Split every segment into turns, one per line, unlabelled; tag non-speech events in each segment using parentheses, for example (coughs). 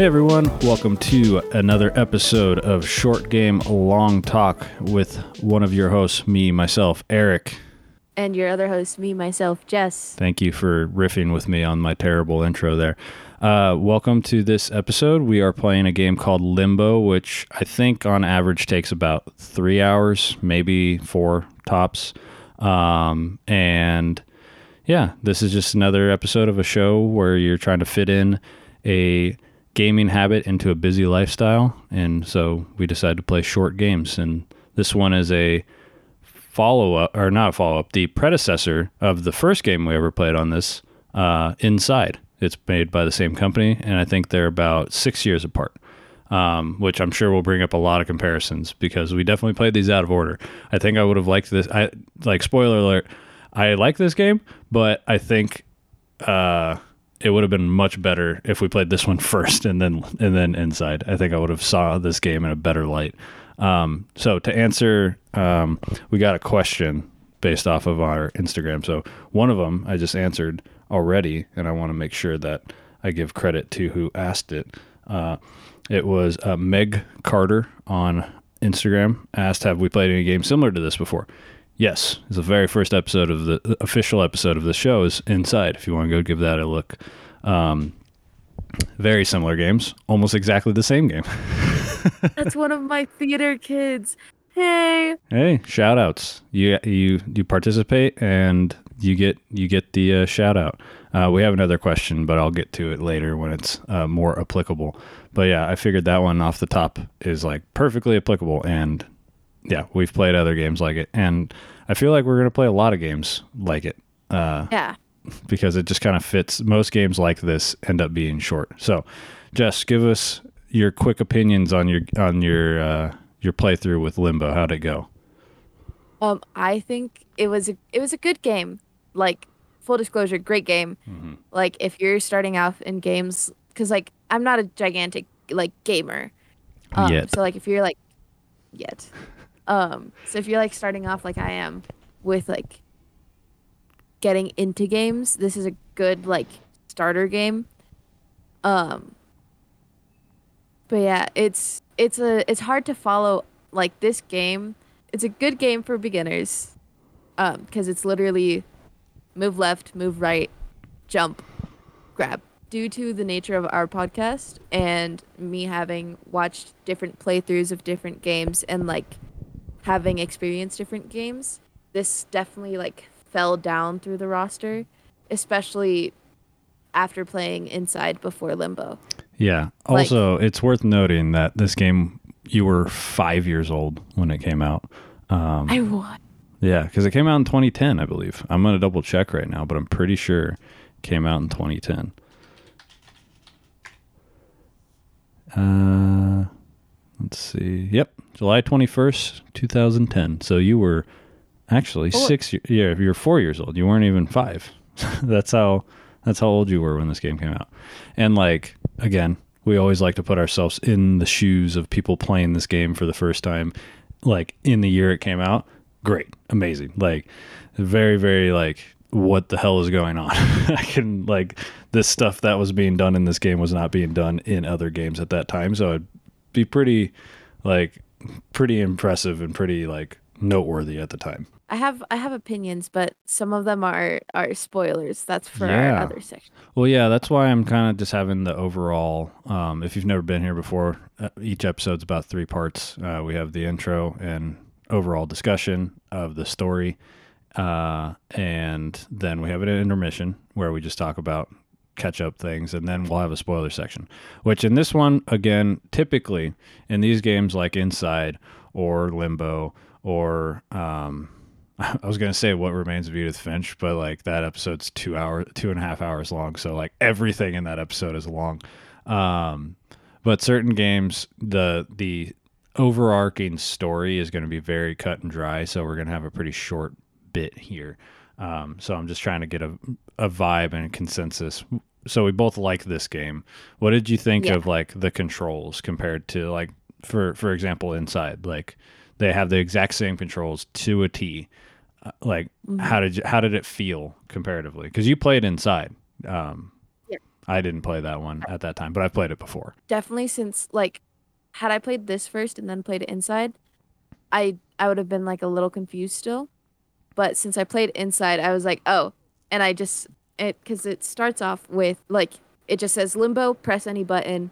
Hey everyone, welcome to another episode of Short Game Long Talk with one of your hosts, me, myself, Eric.
And your other host, me, myself, Jess.
Thank you for riffing with me on my terrible intro there. Uh, welcome to this episode. We are playing a game called Limbo, which I think on average takes about three hours, maybe four tops. Um, and yeah, this is just another episode of a show where you're trying to fit in a gaming habit into a busy lifestyle. And so we decided to play short games. And this one is a follow up, or not a follow up, the predecessor of the first game we ever played on this, uh, Inside. It's made by the same company, and I think they're about six years apart. Um, which I'm sure will bring up a lot of comparisons because we definitely played these out of order. I think I would have liked this. I like spoiler alert. I like this game, but I think uh, it would have been much better if we played this one (laughs) first and then and then inside. I think I would have saw this game in a better light. Um, so to answer, um, we got a question based off of our Instagram. So one of them I just answered already, and I want to make sure that I give credit to who asked it. Uh, it was uh, Meg Carter on Instagram asked, "Have we played any game similar to this before?" Yes, it's the very first episode of the, the official episode of the show is Inside. If you want to go give that a look, um, very similar games, almost exactly the same game. (laughs)
That's one of my theater kids. Hey.
Hey, shout outs. You you you participate and you get you get the uh, shout out. Uh, we have another question, but I'll get to it later when it's uh, more applicable. But yeah, I figured that one off the top is like perfectly applicable, and yeah, we've played other games like it, and I feel like we're gonna play a lot of games like it. Uh,
Yeah.
because it just kind of fits. Most games like this end up being short. So, Jess, give us your quick opinions on your on your uh, your playthrough with Limbo. How'd it go?
Um, I think it was a it was a good game. Like full disclosure, great game.
Mm-hmm.
Like if you're starting off in games, because like I'm not a gigantic like gamer. Um,
Yet.
So like if you're like yet, um, so if you're like starting off like I am with like getting into games, this is a good like starter game. Um. But yeah, it's it's a it's hard to follow like this game. It's a good game for beginners, um, because it's literally move left, move right, jump, grab. Due to the nature of our podcast and me having watched different playthroughs of different games and like having experienced different games, this definitely like fell down through the roster, especially after playing Inside before Limbo.
Yeah.
Like-
Also, it's worth noting that this game you were five years old when it came out. Um,
I won.
yeah, because it came out in 2010, I believe. I'm gonna double check right now, but I'm pretty sure it came out in 2010. Uh, let's see. Yep, July 21st, 2010. So you were actually six. year- Yeah, you were four years old. You weren't even five. (laughs) that's how. That's how old you were when this game came out. And like again, we always like to put ourselves in the shoes of people playing this game for the first time, like in the year it came out. Great, amazing. Like very, very like what the hell is going on? (laughs) I can like this stuff that was being done in this game was not being done in other games at that time. So be pretty like pretty impressive and pretty like noteworthy at the time.
I have I have opinions, but some of them are are spoilers. That's for
Yeah.
our other section.
Well, yeah, that's why I'm kind of just having the overall. Um, if you've never been here before, uh, each episode's about three parts. Uh, we have the intro and overall discussion of the story, uh, and then we have an intermission where we just talk about catch up things, and then we'll have a spoiler section. Which in this one, again, typically in these games like Inside or Limbo or um, (laughs) I was gonna say what remains of Edith Finch, but like that episode's two hour, two and a half hours long. So like everything in that episode is long. Um, but certain games, the the overarching story is going to be very cut and dry. So we're gonna have a pretty short bit here. Um, so I'm just trying to get a a vibe and a consensus. So we both like this game. What did you think
Yeah.
of like the controls compared to like for for example inside like they have the exact same controls to a T. Uh, like
Mm-hmm.
how did you, how did it feel comparatively? Because you played inside. Um,
Yeah.
I didn't play that one at that time, but I've played it before.
Definitely since like had I played this first and then played it inside, I I would have been like a little confused still. But since I played inside, I was like, "Oh." And I just it cuz it starts off with like it just says limbo, press any button,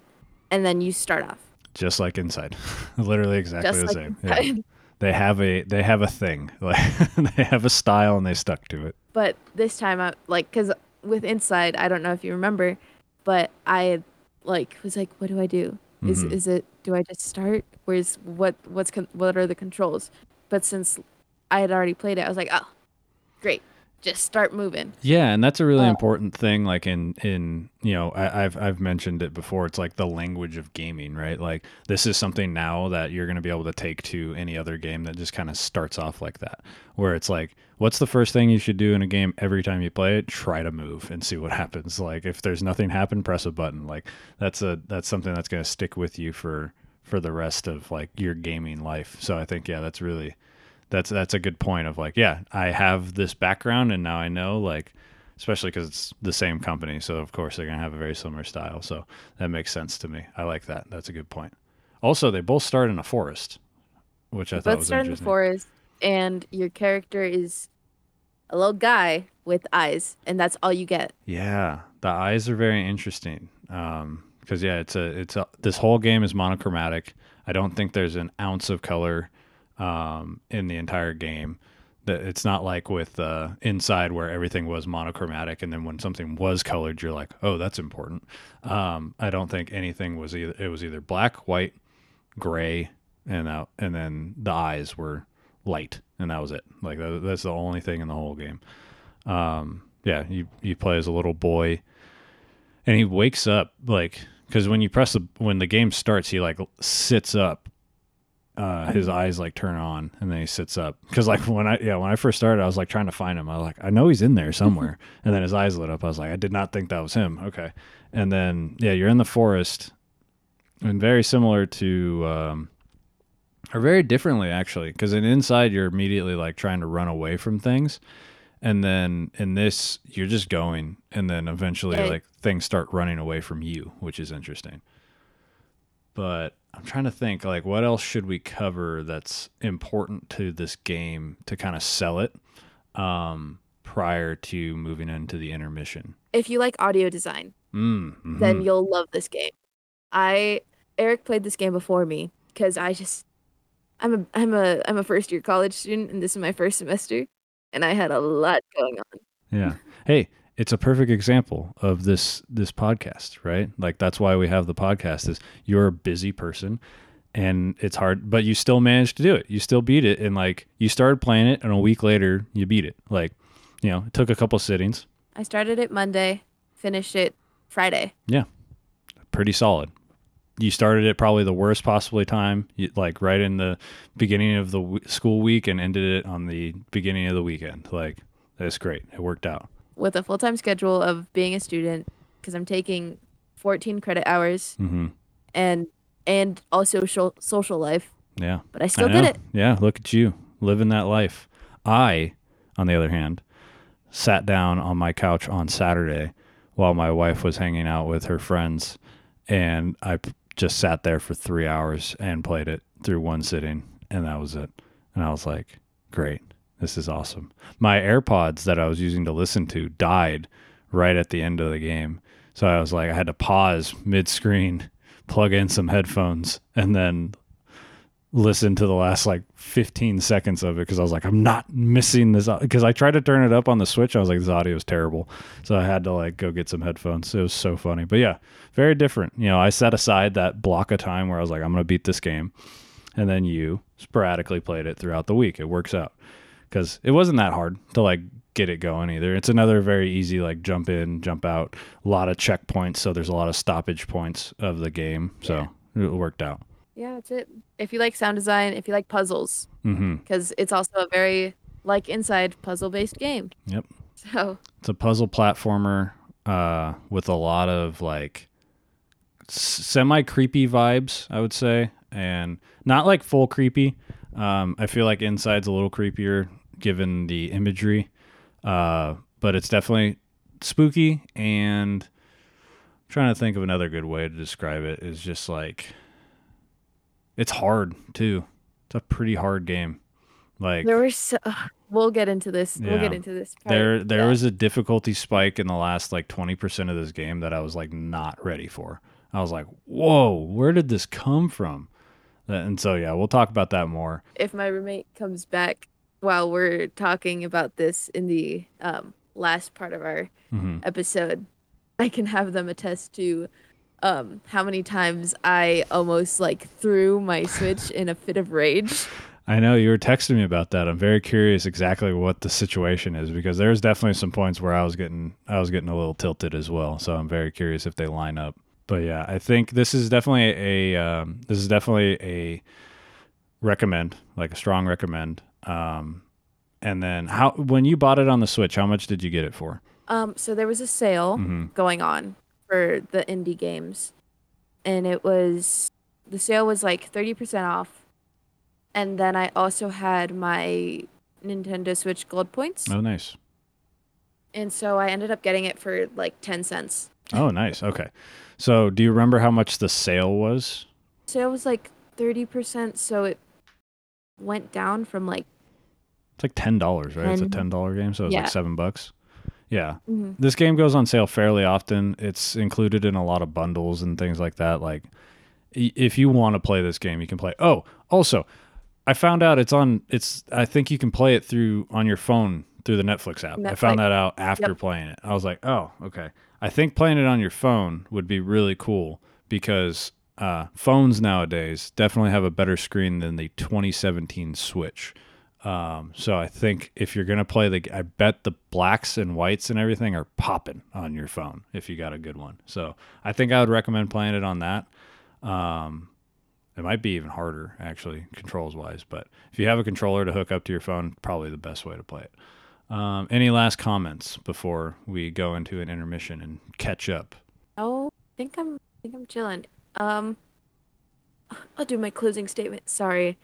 and then you start off.
Just like inside. (laughs) Literally exactly
Just
the
like
same. Yeah. They have a they have a thing. (laughs) Like they have a style and they stuck to it.
But this time, I like because with Inside, I don't know if you remember, but I like was like, what do I do? Is
Mhm.
is it do I just start? Where's what what's con- what are the controls? But since I had already played it, I was like, oh, great, just start moving.
Yeah, and that's a really
Uh,
important thing. Like in in you know, I, I've I've mentioned it before. It's like the language of gaming, right? Like this is something now that you're going to be able to take to any other game that just kind of starts off like that, where it's like, what's the first thing you should do in a game every time you play it? Try to move and see what (laughs) happens. Like if there's nothing happen, press a button. Like that's a that's something that's going to stick with you for for the rest of like your gaming life. So I think yeah, that's really that's that's a good point of like yeah i have this background and now i know like especially because it's the same company. So of course they're going to have a very similar style. So that makes sense to me. I like that. That's a good point. Also they both start in a forest which i thought
Both
was
start in the forest, and your character is a little guy with eyes, and that's all you get.
yeah the eyes are very interesting um because yeah it's a it's a this whole game is monochromatic. I don't think there's an ounce of color um in the entire game. That it's not like with uh inside where everything was monochromatic and then when something was colored you're like oh that's important. Um i don't think anything was either it was either black white gray and out and then the eyes were light and that was it. Like that, that's the only thing in the whole game. Um yeah you you play as a little boy and he wakes up like because when you press the when the game starts he like sits up uh his eyes like turn on and then he sits up. Because like when i yeah when i first started i was like trying to find him. I was like i know he's in there somewhere. (laughs) And then his eyes lit up. I was like i did not think that was him. Okay. And then yeah you're in the forest and very similar to um or very differently actually because in inside you're immediately like trying to run away from things. And then in this you're just going and then eventually like things start running away from you which is interesting. But i'm trying to think like what else should we cover that's important to this game to kind of sell it um prior to moving into the intermission
If you like audio design,
mm, mhm.
then you'll love this game. I Eric played this game before me because I just I'm a I'm a I'm a first year college student and this is my first semester and I had a lot going on.
Yeah. Hey, it's a perfect example of this this podcast, right? Like that's why we have the podcast is you're a busy person and it's hard, but you still managed to do it. You still beat it and like you started playing it and a week later you beat it. Like, you know, it took a couple sittings.
I started it Monday, finished it Friday. Yeah.
Pretty solid. You started it probably the worst possibly time, you, like right in the beginning of the w- school week and ended it on the beginning of the weekend. Like that's great. It worked out.
With a full time schedule of being a student because I'm taking 14 credit hours
Mhm.
and and also social social life,
Yeah.
but I still
I
did it.
Yeah, look at you living that life. I, on the other hand, sat down on my couch on Saturday while my wife was hanging out with her friends, and I p- just sat there for three hours and played it through one sitting, and that was it. And I was like, great, this is awesome. My AirPods that I was using to listen to died right at the end of the game. So I was like, I had to pause mid screen, (laughs) plug in some headphones, and then listen to the last like 15 seconds of it because I was like, I'm not missing this because I tried to turn it up on the Switch. I was like, this audio is terrible. So I had to like go get some headphones. It was so funny. But yeah, very different. You know, I set aside that block of time where I was like, I'm going to beat this game. And then you sporadically played it throughout the week. It works out because it wasn't that hard to like get it going either. It's another very easy like jump in, jump out, a lot of checkpoints. So there's a lot of stoppage points of the game. So it worked out.
Yeah, that's it. If you like sound design, if you like puzzles, because it's also a very like inside puzzle based game.
Yep. (laughs)
So
It's a puzzle platformer uh, with a lot of like semi creepy vibes, I would say, and not like full creepy. Um, I feel like Inside's a little creepier given the imagery, uh, but it's definitely spooky and trying to think of another good way to describe it is just like it's hard too. It's a pretty hard game. Like
There were so. We'll get into this. We'll get into this. part.
there there
Yeah.
was a difficulty spike in the last like 20% of this game that I was like not ready for. I was like, "Whoa, where did this come from?" And so yeah, we'll talk about that more.
if my roommate comes back while we're talking about this in the um, last part of our
Mhm.
episode, I can have them attest to um, how many times I almost like threw my Switch in a fit of rage.
I know you were texting me about that. I'm very curious exactly what the situation is because there's definitely some points where I was getting I was getting a little tilted as well. So I'm very curious if they line up. But yeah, I think this is definitely a um, this is definitely a recommend, like a strong recommend. Um, and then how when you bought it on the Switch, how much did you get it for?
Um, so there was a sale
Mhm.
going on for the indie games, and it was the sale was like thirty percent off, and then I also had my Nintendo Switch Gold points,
Oh, nice.
and so I ended up getting it for like ten cents.
Oh, nice. Okay. So, do you remember how much the sale was?
Sale was like thirty percent, so it went down from like
It's like ten dollars, right? It's a
Ten.
dollar game, so it's
Yeah.
like seven bucks. Yeah.
mhm.
This game goes on sale fairly often. It's included in a lot of bundles and things like that. Like, if you want to play this game, you can play. Oh, also, I found out it's on. It's. I think you can play it through on your phone through the Netflix app. I found that out after
Yep.
playing it. I was like, oh, okay. I think playing it on your phone would be really cool because uh, phones nowadays definitely have a better screen than the 2017 Switch. Um, so I think if you're gonna play the, I bet the blacks and whites and everything are popping on your phone if you got a good one. So I think I would recommend playing it on that. Um, it might be even harder actually, controls wise. But if you have a controller to hook up to your phone, probably the best way to play it. Um, any last comments before we go into an intermission and catch up?
Oh, I think I'm I think I'm chilling. Um I'll do my closing statement. Sorry.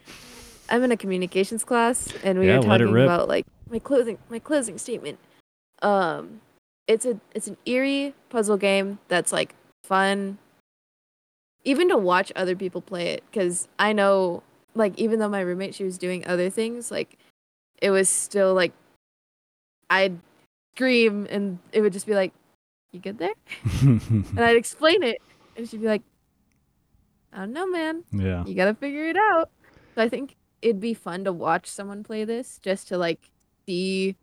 I'm in a communications class and we
Yeah,
were talking about like my closing my closing statement. Um it's a it's an eerie puzzle game that's like fun even to watch other people play it cuz I know like even though my roommate she was doing other things like it was still like I'd scream and it would just be like you good there? (laughs) and I'd explain it, and she'd be like, "I don't know, man.
yeah.
You gotta figure it out." So I think it'd be fun to watch someone play this, just to like see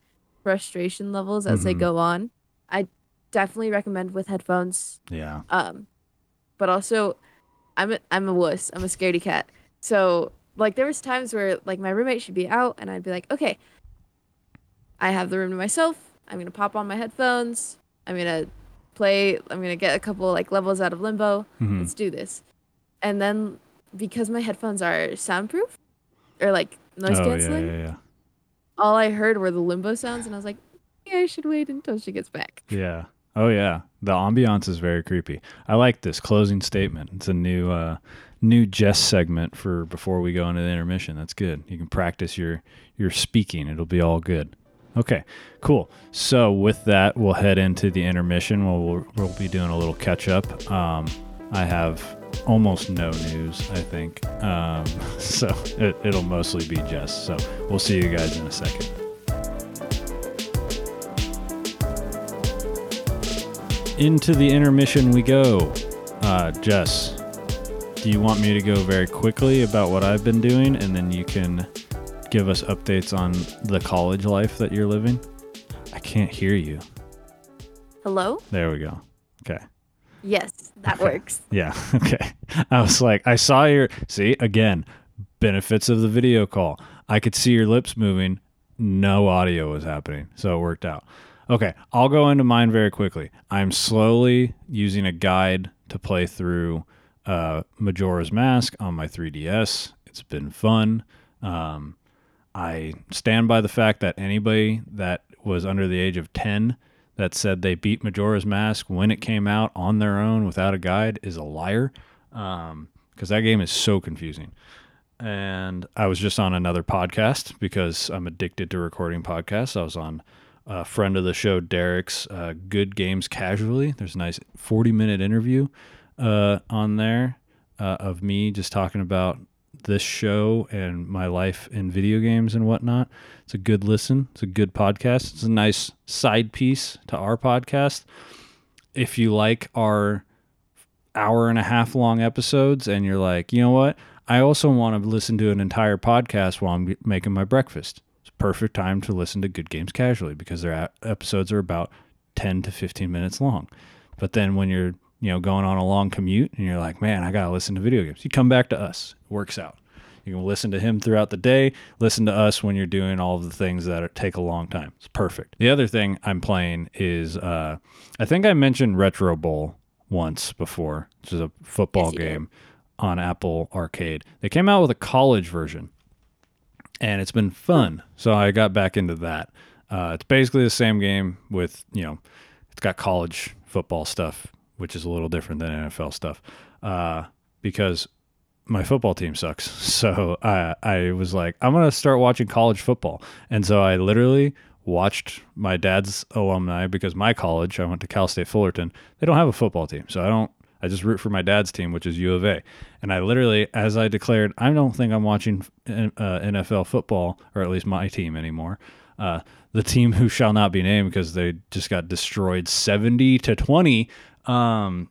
frustration levels as they
Mhm.
go on. I definitely recommend with headphones.
Yeah.
Um, but also, I'm a, I'm a wuss. I'm a scaredy cat. So like there was times where like my roommate should be out, and I'd be like, "Okay, I have the room to myself. I'm gonna pop on my headphones. I'm gonna play. I'm gonna get a couple like levels out of Limbo.
Mhm.
Let's do this." And then because my headphones are soundproof or like noise
oh, yeah,
canceling,
yeah, yeah.
all I heard were the Limbo sounds, and I was like, "Yeah, I should wait until she gets back." (laughs)
Yeah. Oh yeah. The ambiance is very creepy. I like this closing statement. It's a new uh new Jess segment for before we go into the intermission. That's good. You can practice your your speaking. It'll be all good. Okay. Cool. So with that, we'll head into the intermission. We'll we'll, we'll be doing a little catch up. Um I have almost no news, I think. Um, (laughs) so it, it'll mostly be Jess. So we'll see you guys in a second. Into the intermission we go. Uh, Jess, do you want me to go very quickly about what I've been doing and then you can give us updates on the college life that you're living? I can't hear you.
Hello?
There we go. Okay.
Yes, that
Okay.
works.
Yeah. (laughs) Okay. I was like, I saw your, see, again, benefits of the video call. I could see your lips moving. No audio was happening. So it worked out. Okay. I'll go into mine very quickly. I'm slowly using a guide to play through uh, Majora's Mask on my 3DS. It's been fun. Um, I stand by the fact that anybody that was under the age of 10 that said they beat Majora's Mask when it came out on their own without a guide is a liar because that game is so confusing. And I was just on another podcast because I'm addicted to recording podcasts. I was on a friend of the show, Derek's uh, Good Games Casually. There's a nice 40 minute interview uh, on there uh, of me just talking about this show and my life in video games and whatnot. It's a good listen. It's a good podcast. It's a nice side piece to our podcast. If you like our hour and a half long episodes and you're like, you know what? I also want to listen to an entire podcast while I'm making my breakfast. It's a perfect time to listen to Good Games Casually because their episodes are about 10 to 15 minutes long. But then when you're, you know, going on a long commute and you're like, man, I got to listen to video games, you come back to us. It works out. You can listen to him throughout the day, listen to us when you're doing all of the things that are, take a long time. It's perfect. The other thing I'm playing is uh, I think I mentioned Retro Bowl once before, which is a football
Yes,
game on Apple Arcade. They came out with a college version, and it's been fun. So I got back into that. Uh, it's basically the same game with you know, it's got college football stuff, which is a little different than NFL stuff, uh, because my football team sucks. (laughs) So I I was like, I'm gonna start watching college football, and so I literally watched my dad's alumni because my college, I went to Cal State Fullerton. They don't have a football team, so I don't. I just root for my dad's team, which is U of A. And I literally, as I declared, I don't think I'm watching uh, NFL football, or at least my team anymore. Uh, the team who shall not be named because they just got destroyed 70 to 20. Um,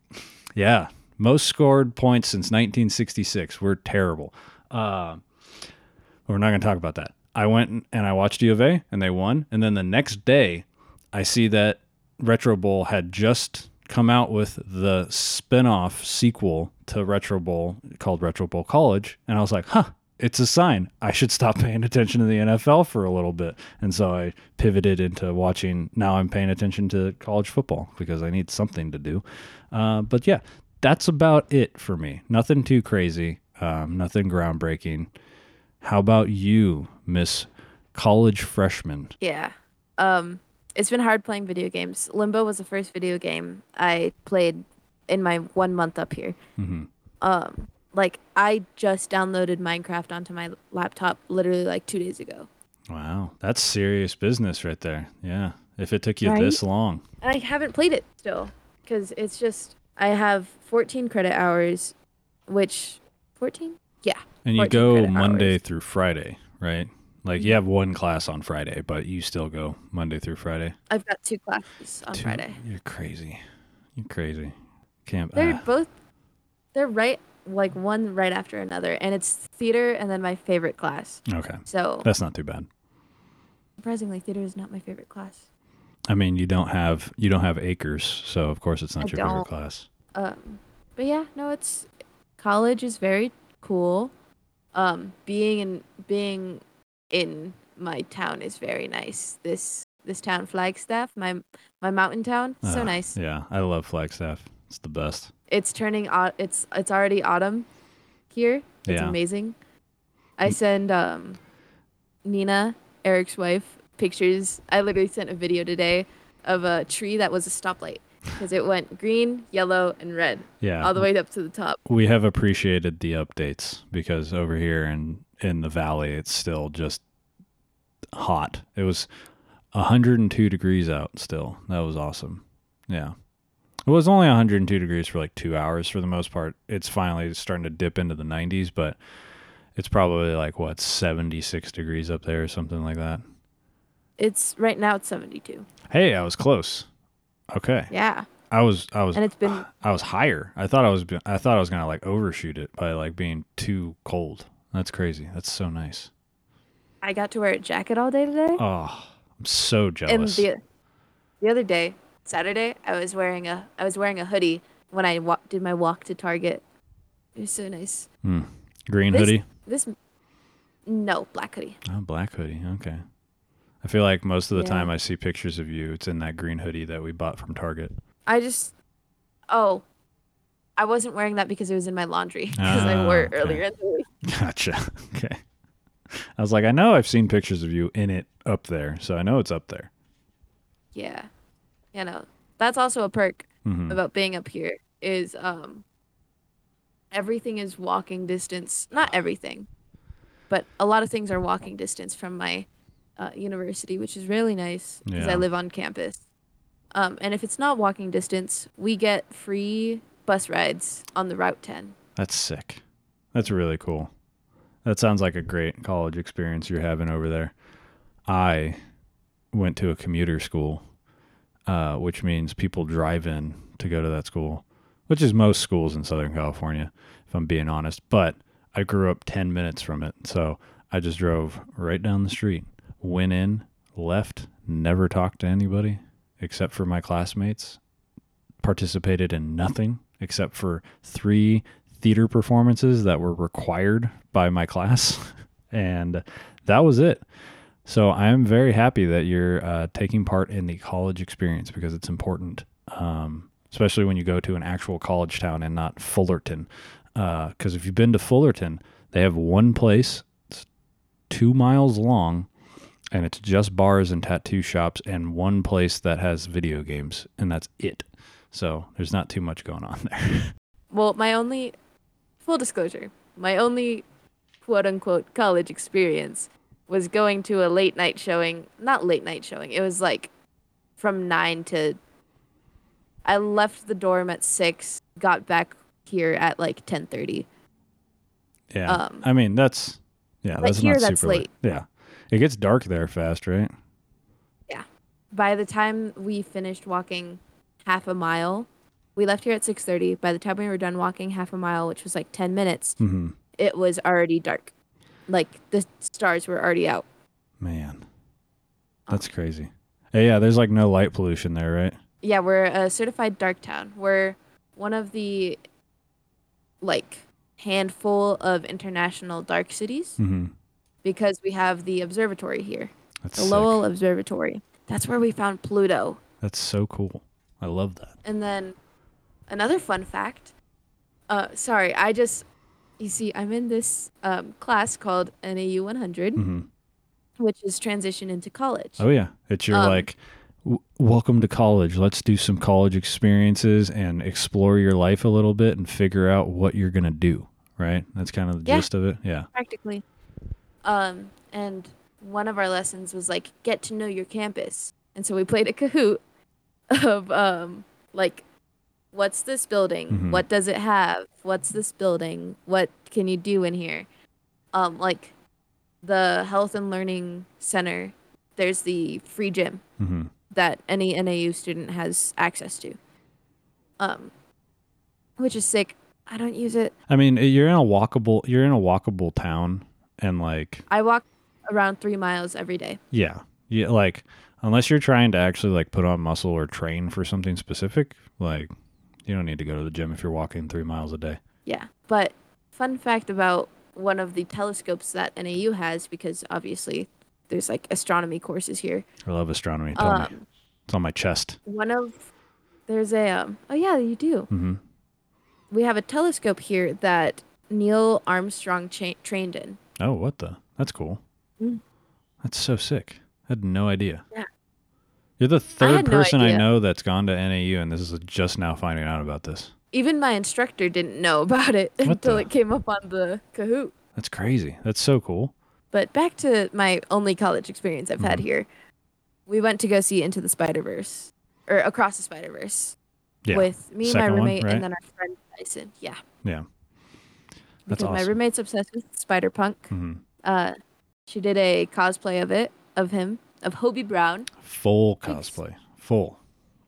yeah, most scored points since 1966. We're terrible. Uh, we're not going to talk about that. I went and I watched U of A and they won. And then the next day, I see that Retro Bowl had just come out with the spin-off sequel to Retro Bowl called Retro Bowl College. And I was like, huh, it's a sign. I should stop (laughs) paying attention to the NFL for a little bit. And so I pivoted into watching. Now I'm paying attention to college football because I need something to do. Uh, but yeah, that's about it for me. Nothing too crazy, um, nothing groundbreaking. How about you, Miss College Freshman?
Yeah. Um, it's been hard playing video games. Limbo was the first video game I played in my one month up here.
hmm
Um, like I just downloaded Minecraft onto my laptop literally like two days ago.
Wow, that's serious business right there. Yeah, if it took you
Right?
this long.
I haven't played it still because it's just I have 14 credit hours, which 14? Yeah.
And you go Monday
hours.
through Friday, right? Like you have one class on Friday, but you still go Monday through Friday.
I've got two classes on
Two-
Friday.
You're crazy. You're crazy. Can't.
They're
ah.
both they're right like one right after another and it's theater and then my favorite class.
okay,
So
that's not too bad.
surprisingly theater is not my favorite class.
I mean, you don't have you don't have acres, so of course it's not
I
your favorite
don't.
class.
Um, but yeah, no, it's college is very cool. Um, being in being in my town is very nice. This this town Flagstaff, my my mountain town, so
Ah,
nice.
Yeah, I love Flagstaff. It's the best.
It's turning au- it's it's already autumn here. It's
Yeah.
amazing. I send um Nina, Eric's wife, pictures. I literally sent a video today of a tree that was a stoplight because it went green, yellow, and red
Yeah,
all the way up to the top.
we have appreciated the updates because over here in in the valley it's still just hot it was 102 degrees out still that was awesome yeah it was only 102 degrees for like two hours for the most part it's finally starting to dip into the 90s but it's probably like what 76 degrees up there or something like that
It's right now it's 72.
hey i was close okay
Yeah.
i was i was
And it's been (sighs)
I was higher. I thought I was I thought I was gonna like overshoot it by like being too cold. That's crazy. That's so nice.
I got to wear a jacket all day today.
Oh, I'm so jealous.
and the the other day, Saturday, I was wearing a I was wearing a hoodie when I wa- did my walk to Target. It was so nice.
Hmm. Green
This-
hoodie.
This no, black hoodie.
Oh, black hoodie. Okay. I feel like most of the
Yeah.
time I see pictures of you, it's in that green hoodie that we bought from Target.
I just oh, I wasn't wearing that because it was in my laundry because I wore it
Ah, okay.
earlier in the week. (laughs)
Gotcha. Okay. I was like, I know I've seen pictures of you in it up there, so I know it's up there.
Yeah. You know, that's also a perk
hmm
about being up here is um everything is walking distance. Not everything, but a lot of things are walking distance from my uh, university, which is really nice because
Yeah.
I live on campus. Um, and if it's not walking distance, we get free bus rides on the Route 10.
That's sick. That's really cool. That sounds like a great college experience you're having over there. I went to a commuter school, uh, which means people drive in to go to that school, which is most schools in Southern California, if I'm being honest. But I grew up 10 minutes from it. So I just drove right down the street, went in, left, never talked to anybody except for my classmates, participated in nothing except for three theater performances that were required by my class. (laughs) and that was it. So I'm very happy that you're uh, taking part in the college experience because it's important, um, especially when you go to an actual college town and not Fullerton. Because if you've been to Fullerton, they have one place it's two miles long and it's just bars and tattoo shops and one place that has video games and that's it. So there's not too much going on (laughs) there.
Well, my only, full disclosure, my only quote unquote college experience was going to a late night showing. Not late night showing, it was like from 9 to. I left the dorm at 6, got back here at like 10:30.
Yeah.
Um,
I mean, that's yeah, that's
here
not
that's
super late. Yeah. It gets dark there fast, right? Yeah.
By the time we finished walking half a mile, we left here at 6:30. By the time we were done walking half a mile, which was like 10 minutes,
mm-hmm.
it was already dark. Like the stars were already out.
Man. That's crazy. Hey, yeah, there's like no light pollution there, right?
Yeah, we're a certified dark town. We're one of the like handful of international dark cities
Mhm.
because we have the observatory here,
That's
the
sick.
Lowell Observatory. That's where we found Pluto.
That's so cool. I love that.
And then another fun fact. Uh, sorry, I just you see, I'm in this um, class called NAU 100,
Mhm.
which is transition into college.
Oh yeah, it's your
Um,
like w- welcome to college. Let's do some college experiences and explore your life a little bit and figure out what you're going to do, right? That's kind of the
Yeah.
gist of it. Yeah.
practically. Um, and one of our lessons was like get to know your campus, and so we played a (laughs) Kahoot of um, like, what's this building?
Mhm.
What does it have? What's this building? What can you do in here? Um, like, the Health and Learning Center. There's the free gym
Mhm.
that any NAU student has access to. Um, which is sick. I don't use it.
I mean, you're in a walkable you're in a walkable town and like
I walk around three miles every day.
yeah. Yeah, like unless you're trying to actually like put on muscle or train for something specific, like you don't need to go to the gym if you're walking 3 miles a day.
Yeah. But fun fact about one of the telescopes that NAU has, because obviously there's like astronomy courses here.
I love astronomy. Tell me.
Um,
It's on my chest.
one of there's a um, oh yeah you do.
Mm-hmm.
We have a telescope here that Neil Armstrong cha- trained in.
Oh, what the? That's cool.
Mm.
That's so sick. I had no idea.
Yeah.
You're the
I
third
no
person I know that's gone to NAU, and this is just now finding out about this.
Even my instructor didn't know about it
What
until
the-
it came up on the Kahoot.
That's crazy. That's so cool.
But back to my only college experience I've had
Mhm.
here. We went to go see Into the Spider Verse or Across the Spider Verse
Yeah.
with me, my
Second one,
roommate,
right?
and then our friend Dyson. Yeah,
Yeah. That's
because my roommate's obsessed with Spider Punk.
Mm-hmm.
Uh, she did a cosplay of it, of him, of Hobie Brown.
Full cosplay. Full.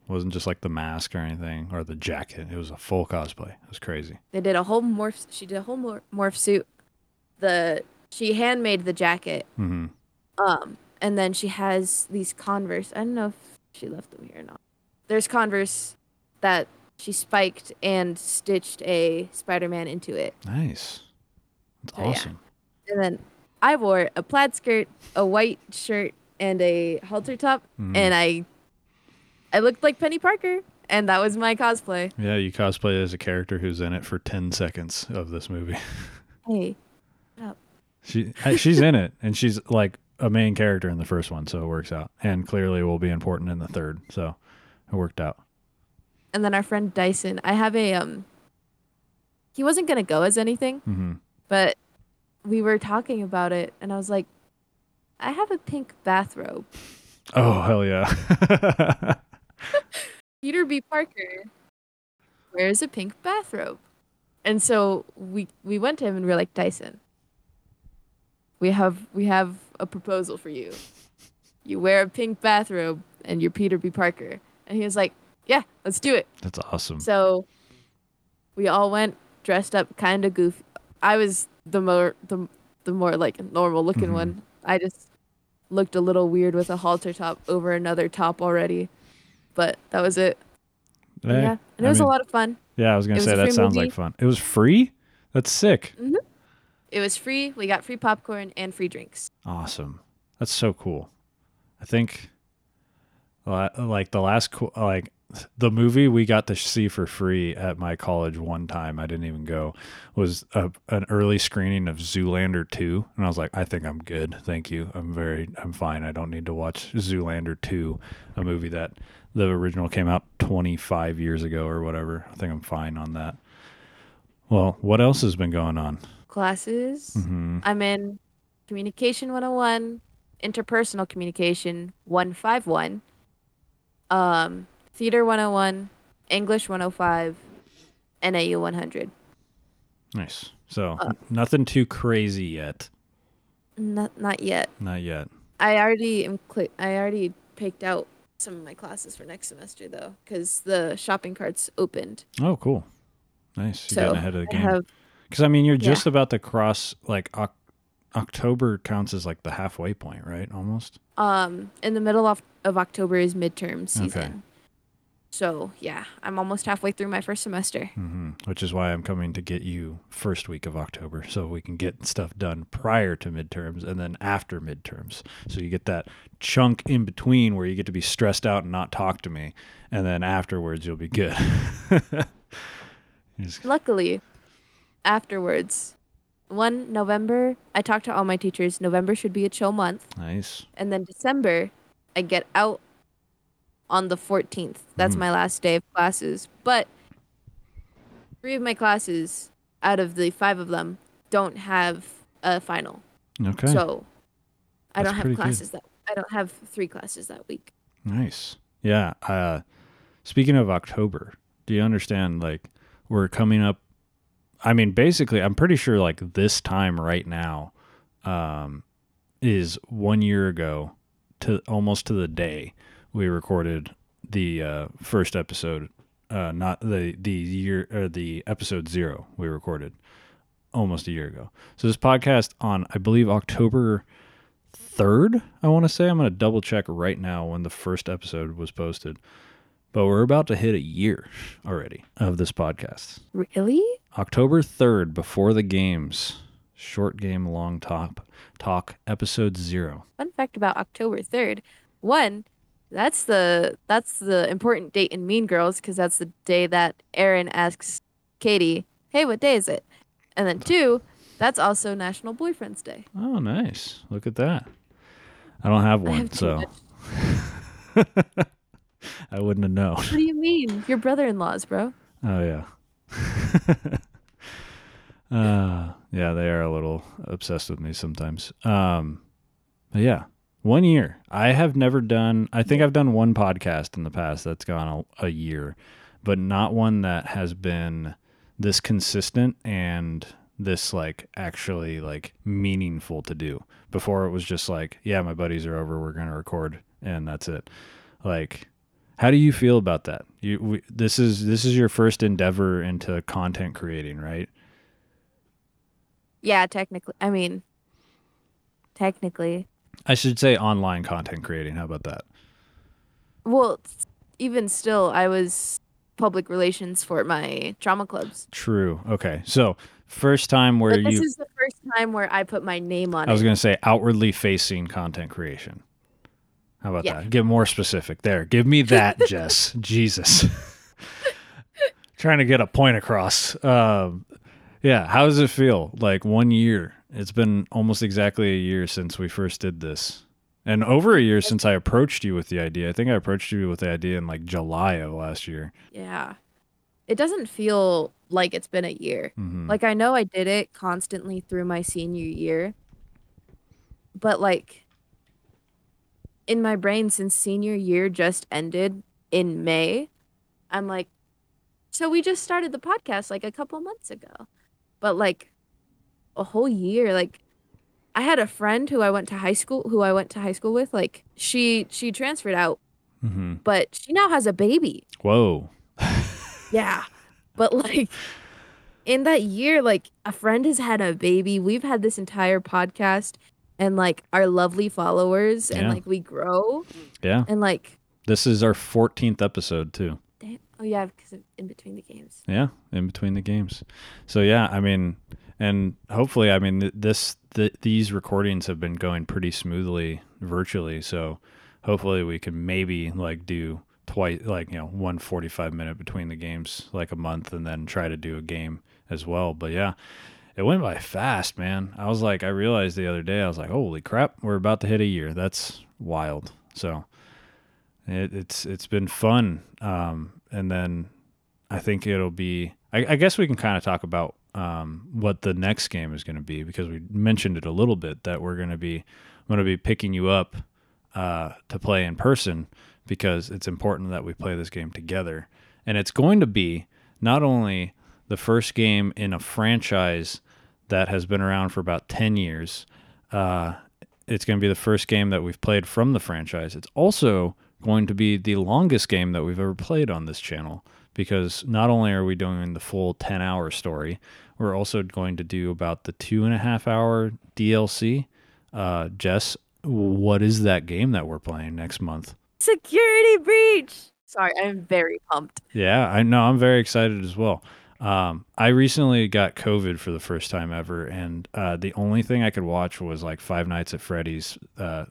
wasn't just like the mask or anything or the jacket. It was a full cosplay. It was crazy.
They did a whole morph. She did a whole mor- morph suit. The she handmade the jacket.
Mm-hmm.
Um, and then she has these Converse. I don't know if she left them here or not. There's Converse that she spiked and stitched a Spider-Man into it.
Nice. That's
yeah.
awesome.
And then I wore a plaid skirt, a white shirt, and a halter top,
Mhm.
and I I looked like Peni Parker, and that was my cosplay.
Yeah, you cosplay as a character who's in it for 10 seconds of this movie. (laughs)
Hey,
up. She she's in it, and she's like a main character in the first one, so it works out. And clearly will be important in the third, so it worked out.
and then our friend Dyson. I have a um. He wasn't gonna go as anything,
hmm
but we were talking about it, and I was like, I have a pink bathrobe.
Oh hell yeah! (laughs)
Peter B. Parker wears a pink bathrobe. And so we we went to him and we are like, Dyson, we have we have a proposal for you. You wear a pink bathrobe and you're Peter B. Parker. And he was like, Yeah, let's do it.
That's awesome.
So we all went dressed up kind of goofy. I was the more the the more like normal looking
Mhm.
one. I just looked a little weird with a halter top over another top already. But that was it.
Hey,
yeah. And it
I
was
mean-
a lot of fun.
Yeah, I was gonna
It
say
a
that sounds
movie.
like fun. It was free. That's sick. Mm-hmm.
It was free. We got free popcorn and free drinks.
Awesome. That's so cool. I think, la- like the last, co- like the movie we got to see for free at my college one time. I didn't even go. Was a, an early screening of Zoolander two, and I was like, I think I'm good. Thank you. I'm very, I'm fine. I don't need to watch Zoolander two, a movie that the original came out 25 years ago or whatever. I think I'm fine on that. Well, what else has been going on?
Classes.
mm-hmm.
I'm in communication 101, interpersonal communication 151, um, theater 101, English 105, NAU 100.
Nice. So
Uh,
nothing too crazy yet.
Not not yet.
Not yet.
I already am cli- I already picked out some of my classes for next semester though cuz the shopping carts opened.
Oh, cool. Nice. You're
so
getting ahead of the
I
game. Because I mean, you're
Yeah.
just about to cross like Oc- October counts as like the halfway point, right? Almost.
um in the middle of, of October is midterm season. Okay. So, yeah, I'm almost halfway through my first semester.
hmm Which is why I'm coming to get you first week of October, so we can get stuff done prior to midterms and then after midterms. So you get that chunk in between where you get to be stressed out and not talk to me, and then afterwards you'll be good. (laughs) Just-
Luckily, afterwards, one November, I talked to all my teachers. November should be a chill month,
nice.
and then December, I get out on the 14th. That's
Mm.
my last day of classes. But three of my classes out of the five of them don't have a final.
Okay.
So I
That's
don't have
pretty good.
classes that I don't have three classes that week.
Nice. Yeah. Uh, speaking of October, do you understand? Like, we're coming up. I mean, basically, I'm pretty sure like this time right now um, is one year ago to almost to the day we recorded the uh, first episode. Uh, not the the year or the episode zero we recorded almost a year ago. So this podcast on I believe October third. I want to say I'm going to double check right now when the first episode was posted. But we're about to hit a year already of this podcast.
Really?
October 3rd, before the games, short game, long top talk, episode zero.
Fun fact about October 3rd. One, that's the that's the important date in Mean Girls because that's the day that Aaron asks Cady, "Hey, what day is it?" And then two, that's also National Boyfriend's Day.
Oh, nice. Look at that. I don't have one,
have
so. (laughs) I wouldn't have known.
What do you mean? Your brother-in-laws, bro.
Oh yeah. (laughs) uh yeah, they are a little obsessed with me sometimes. Um but yeah, one year. I have never done I think I've done one podcast in the past that's gone a, a year, but not one that has been this consistent and this like actually like meaningful to do. Before it was just like, yeah, my buddies are over, we're going to record and that's it. Like how do you feel about that? You we, this is this is your first endeavor into content creating, right?
Yeah, technically. I mean, technically.
I should say online content creating. How about that?
Well, even still, I was public relations for my drama clubs.
True. Okay. So, first time where
But this
you
is the first time where I put my name on it.
I was going to say outwardly facing content creation. How about
Yeah.
that? Get more specific. There. Give me that, (laughs) Jess. Jesus. (laughs) Trying to get a point across. Um, yeah. How does it feel? Like one year. It's been almost exactly a year since we first did this. And over a year since I approached you with the idea. I think I approached you with the idea in like July of last year.
Yeah. It doesn't feel like it's been a year.
Mhm.
Like I know I did it constantly through my senior year. But like in my brain since senior year just ended in May. I'm like, so we just started the podcast like a couple months ago. But like a whole year, like I had a friend who I went to high school who I went to high school with, like she she transferred out,
hmm
but she now has a baby.
Whoa. (laughs)
Yeah. But like in that year, like a friend has had a baby. We've had this entire podcast and like our lovely followers and like we grow
Yeah.
and like
This is our 14th episode too.
damn, oh yeah, because in between the games.
Yeah, in between the games. So yeah, I mean, and hopefully, I mean, this th- these recordings have been going pretty smoothly virtually. So hopefully, we can maybe like do twice, like you know, one 45 minute between the games, like a month, and then try to do a game as well. But yeah. It went by fast, man. I was like, I realized the other day, I was like, holy crap, we're about to hit a year. That's wild. So it, it's it's been fun. Um, and then I think it'll be. I, I guess we can kind of talk about um, what the next game is going to be because we mentioned it a little bit that we're going to be. I'm going to be picking you up uh, to play in person because it's important that we play this game together, and it's going to be not only the first game in a franchise that has been around for about ten years. Uh, it's going to be the first game that we've played from the franchise. It's also going to be the longest game that we've ever played on this channel because not only are we doing the full 10 hour story, we're also going to do about the two and a half hour DLC. Uh, Jess, what is that game that we're playing next month?
Security breach. Sorry, I'm very pumped.
Yeah, I know. I'm very excited as well. Um, I recently got COVID for the first time ever, and uh, the only thing I could watch was like Five Nights at Freddy's uh,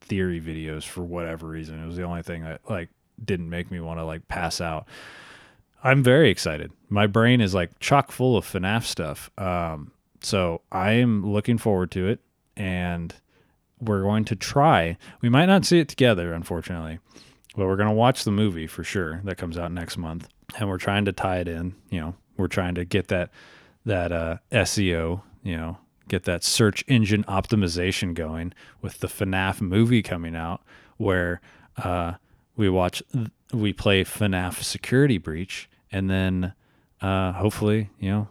theory videos for whatever reason. It was the only thing that like didn't make me want to like pass out. I'm very excited. My brain is like chock full of FNAF stuff. Um, so I am looking forward to it, and we're going to try. We might not see it together, unfortunately, but we're going to watch the movie for sure that comes out next month, and we're trying to tie it in. You know, we're trying to get that that uh, SEO. You know, get that search engine optimization going with the FNAF movie coming out, where uh, we watch we play FNAF Security Breach, and then uh, hopefully, you know,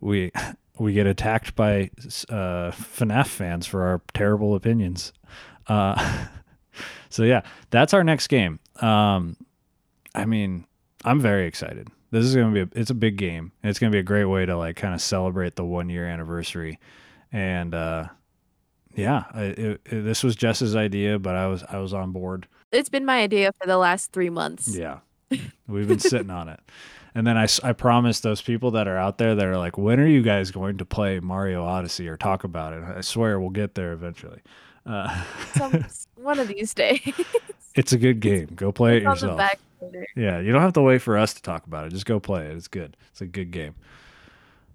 we (laughs) we get attacked by uh, FNAF fans for our terrible opinions. Uh, (laughs) so yeah, that's our next game. Um, I mean, I'm very excited. This is gonna be a, it's a big game. And it's gonna be a great way to like kind of celebrate the one year anniversary, and uh, yeah, I- it, it, this was Jess's idea, but I was I was on board.
It's been my idea for the last three months.
Yeah. We've been sitting on it. And then I, I promise those people that are out there that are like, when are you guys going to play Mario Odyssey or talk about it? I swear we'll get there eventually. Uh,
Some, (laughs) one of these days.
it's a good game. Go play it
It's the
yourself.
back.
Yeah, you don't have to wait for us to talk about it. Just go play it. It's good. It's a good game.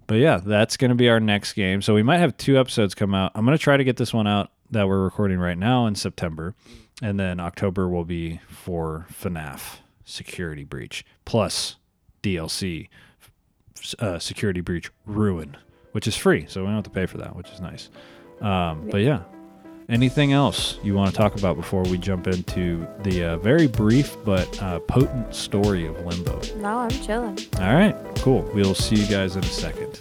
But yeah, that's going to be our next game. So we might have two episodes come out. I'm going to try to get this one out that we're recording right now in September. And then October will be for FNAF Security Breach plus DLC uh, Security Breach Ruin, which is free. So we don't have to pay for that, which is nice. Um, but yeah, anything else you want to talk about before we jump into the uh, very brief but uh, potent story of Limbo?
No, I'm chilling.
All right, cool. We'll see you guys in a second.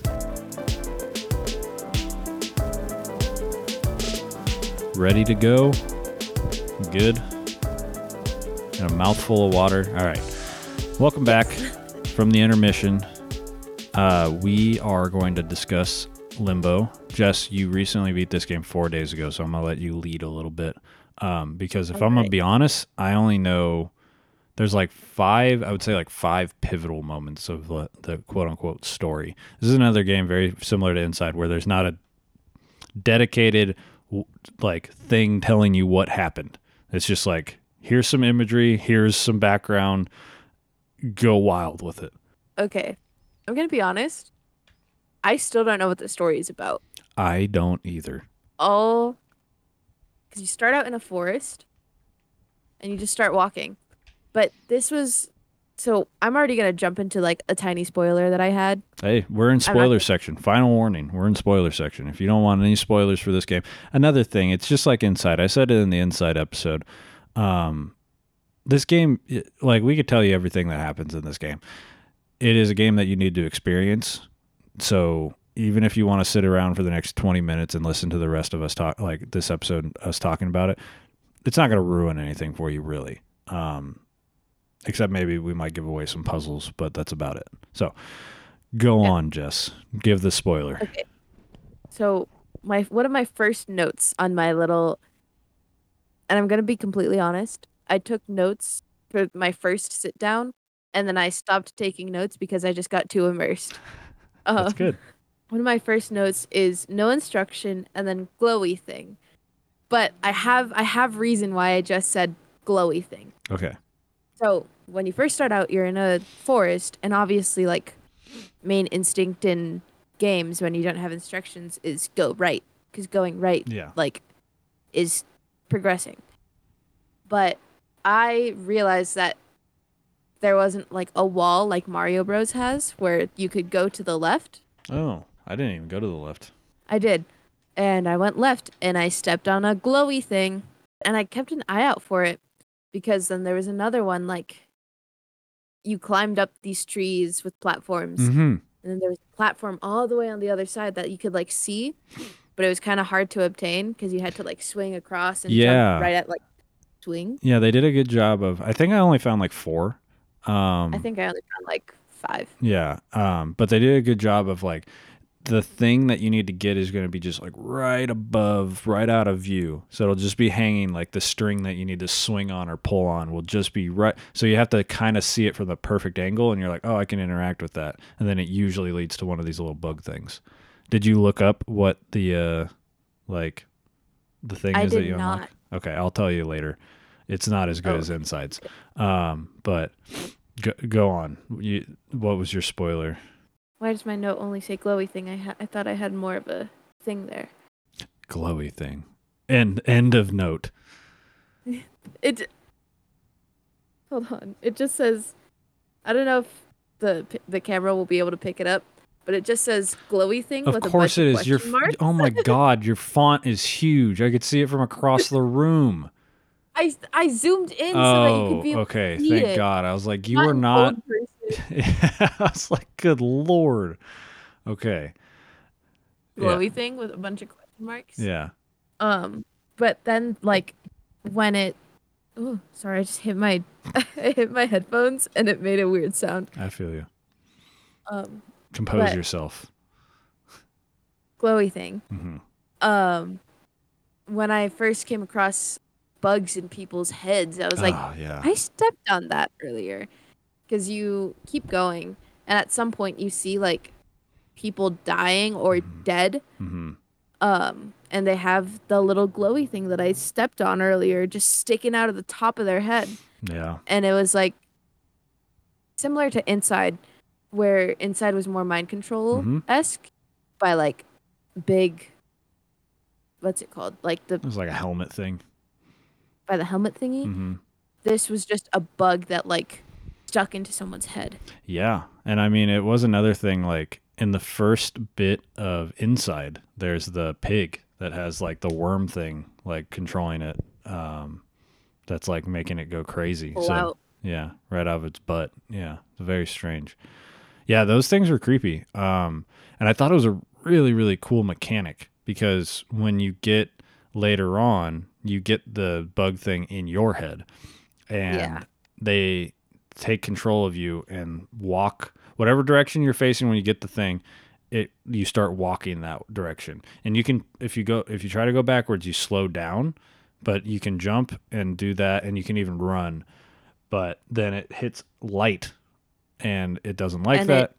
Ready to go? Good. And a mouthful of water. All right. Welcome back from the intermission. Uh, we are going to discuss Limbo. Jess, you recently beat this game four days ago, so I'm gonna let you lead a little bit. Um, because if I'm gonna be honest, I only know there's like five i would say like five pivotal moments of the, the quote unquote story this is another game very similar to inside where there's not a dedicated like thing telling you what happened it's just like here's some imagery here's some background go wild with it
Okay. I'm going to be honest. I still don't know what the story is about.
i don't either
All because you start out in a forest and you just start walking. But this was so I'm already going to jump into like a tiny spoiler that I had.
Hey, we're in spoiler
gonna-
section. Final warning. We're in spoiler section. If you don't want any spoilers for this game. Another thing, it's just like Inside. I said it in the Inside episode. Um, this game, like we could tell you everything that happens in this game. It is a game that you need to experience. So even if you want to sit around for the next 20 minutes and listen to the rest of us talk, like this episode, us talking about it, it's not going to ruin anything for you, really. Um, except maybe we might give away some puzzles, but that's about it. So go
Yeah.
on, Jess. Give the spoiler.
Okay. So my one of my first notes on my little and I'm gonna be completely honest, I took notes for my first sit down and then I stopped taking notes because I just got too immersed. (laughs)
That's
Um,
good.
One of my first notes is no instruction and then glowy thing. But I have I have reason why I just said glowy thing.
Okay.
So when you first start out, you're in a forest, and obviously, like main instinct in games when you don't have instructions is go right, because going right,
Yeah.
like, is progressing. But I realized that there wasn't like a wall like Mario Bros has where you could go to the left.
Oh, I didn't even go to the left.
I did. And I went left and I stepped on a glowy thing and I kept an eye out for it because then there was another one like you climbed up these trees with platforms
Mm-hmm.
and then there was a platform all the way on the other side that you could like see but it was kind of hard to obtain because you had to like swing across and
Yeah.
jump right at like swing.
Yeah, they did a good job of. I think I only found like four. Um,
I think I only found like 5.
Yeah. Um, but they did a good job of like the thing that you need to get is going to be just like right above, right out of view. So it'll just be hanging like the string that you need to swing on or pull on will just be right. So you have to kind of see it from the perfect angle and you're like, oh, I can interact with that. And then it usually leads to one of these little bug things. Did you look up what the, uh, like, the thing
I
is that you unlock?
not.
Okay, I'll tell you later. It's not as good
Oh,
as Insides. Um, but go, go on. You, what was your spoiler?
Why does my note only say glowy thing? I ha- I thought I had more of a thing there.
Glowy thing. End end of note. (laughs)
It. Hold on. It just says. I don't know if the the camera will be able to pick it up, but it just says glowy thing
Of
with a
course it
of
is. Your
question marks.
oh my (laughs) god, your font is huge. I could see it from across the room.
I I zoomed in so that you could be
Oh, okay.
to
Thank
it.
God. I was like, you
Not
were
an
not. (laughs) I was like, good lord. Okay. Yeah.
glowy thing with a bunch of question marks.
Yeah.
Um, but then like when it. Oh, sorry! I just hit my (laughs) I hit my headphones and it made a weird sound.
I feel you.
Um,
Compose
But-
yourself.
glowy thing.
hmm
um when I first came across bugs in people's heads, I was like,
oh, yeah.
I stepped on that earlier. Because you keep going, and at some point you see like people dying or
Mhm.
dead,
hmm
um, and they have the little glowy thing that I stepped on earlier just sticking out of the top of their head.
Yeah.
And it was like similar to Inside, where Inside was more mind control esque by like big, what's it called? Like the
It was like a helmet thing.
by the helmet thingy.
hmm
This was just a bug that like stuck into someone's head.
Yeah. And I mean, it was another thing like in the first bit of Inside, there's the pig that has like the worm thing, like controlling it. Um, that's like making it go crazy.
Pull
so,
out.
yeah, right out of its butt. Yeah. It's very strange. Yeah. Those things were creepy. Um, and I thought it was a really, really cool mechanic because when you get later on, you get the bug thing in your head and
Yeah.
they take control of you and walk whatever direction you're facing when you get the thing it you start walking that direction and you can if you go if you try to go backwards you slow down but you can jump and do that and you can even run but then it hits light and it doesn't like
And
that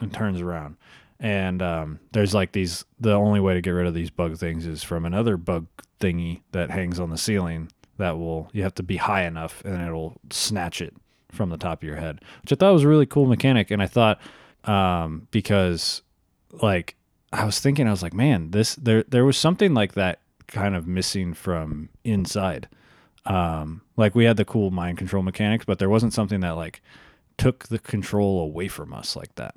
and turns around. And um, there's like these the only way to get rid of these bug things is from another bug thingy that hangs on the ceiling that will you have to be high enough and it'll snatch it from the top of your head which i thought was a really cool mechanic. And i thought um, because like i was thinking i was like man this there there was something like that kind of missing from inside. Um, like we had the cool mind control mechanics but there wasn't something that like took the control away from us like that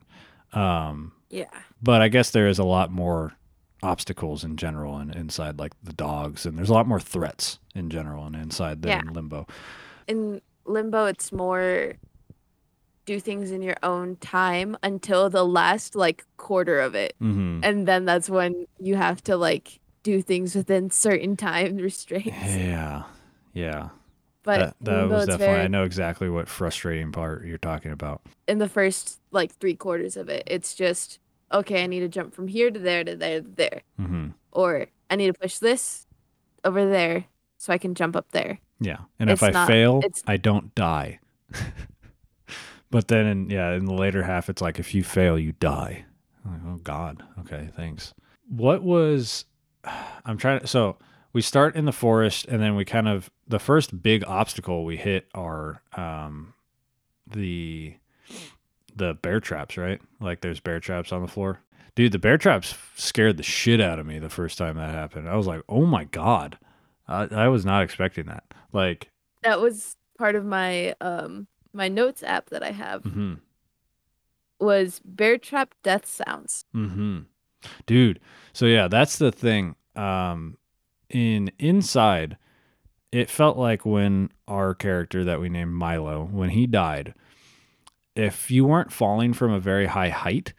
um,
Yeah.
but I guess there is a lot more obstacles in general and inside like the dogs and there's a lot more threats in general and inside than
Yeah.
limbo
In Limbo, it's more do things in your own time until the last like quarter of it.
mm-hmm.
And then that's when you have to like do things within certain time (laughs) restraints.
yeah yeah
But
that, that was definitely
very,
i know exactly what frustrating part you're talking about
in the first like three quarters of it, it's just okay, I need to jump from here to there to there to there.
mm-hmm.
Or I need to push this over there so I can jump up there.
yeah and if i
not-
fail i don't die (laughs) but then in yeah in the later half it's like if you fail you die like, oh god okay thanks what was (sighs) i'm trying to so we start in the forest and then we kind of the first big obstacle we hit are um the the bear traps right? Like there's bear traps on the floor. Dude the bear traps scared the shit out of me the first time that happened. I was like oh my god. I, I was not expecting that. Like
That was part of my um my notes app that I have
hmm
was bear trap death sounds.
hmm Dude, so yeah, that's the thing. Um, in inside, it felt like when our character that we named Milo, when he died, if you weren't falling from a very high height,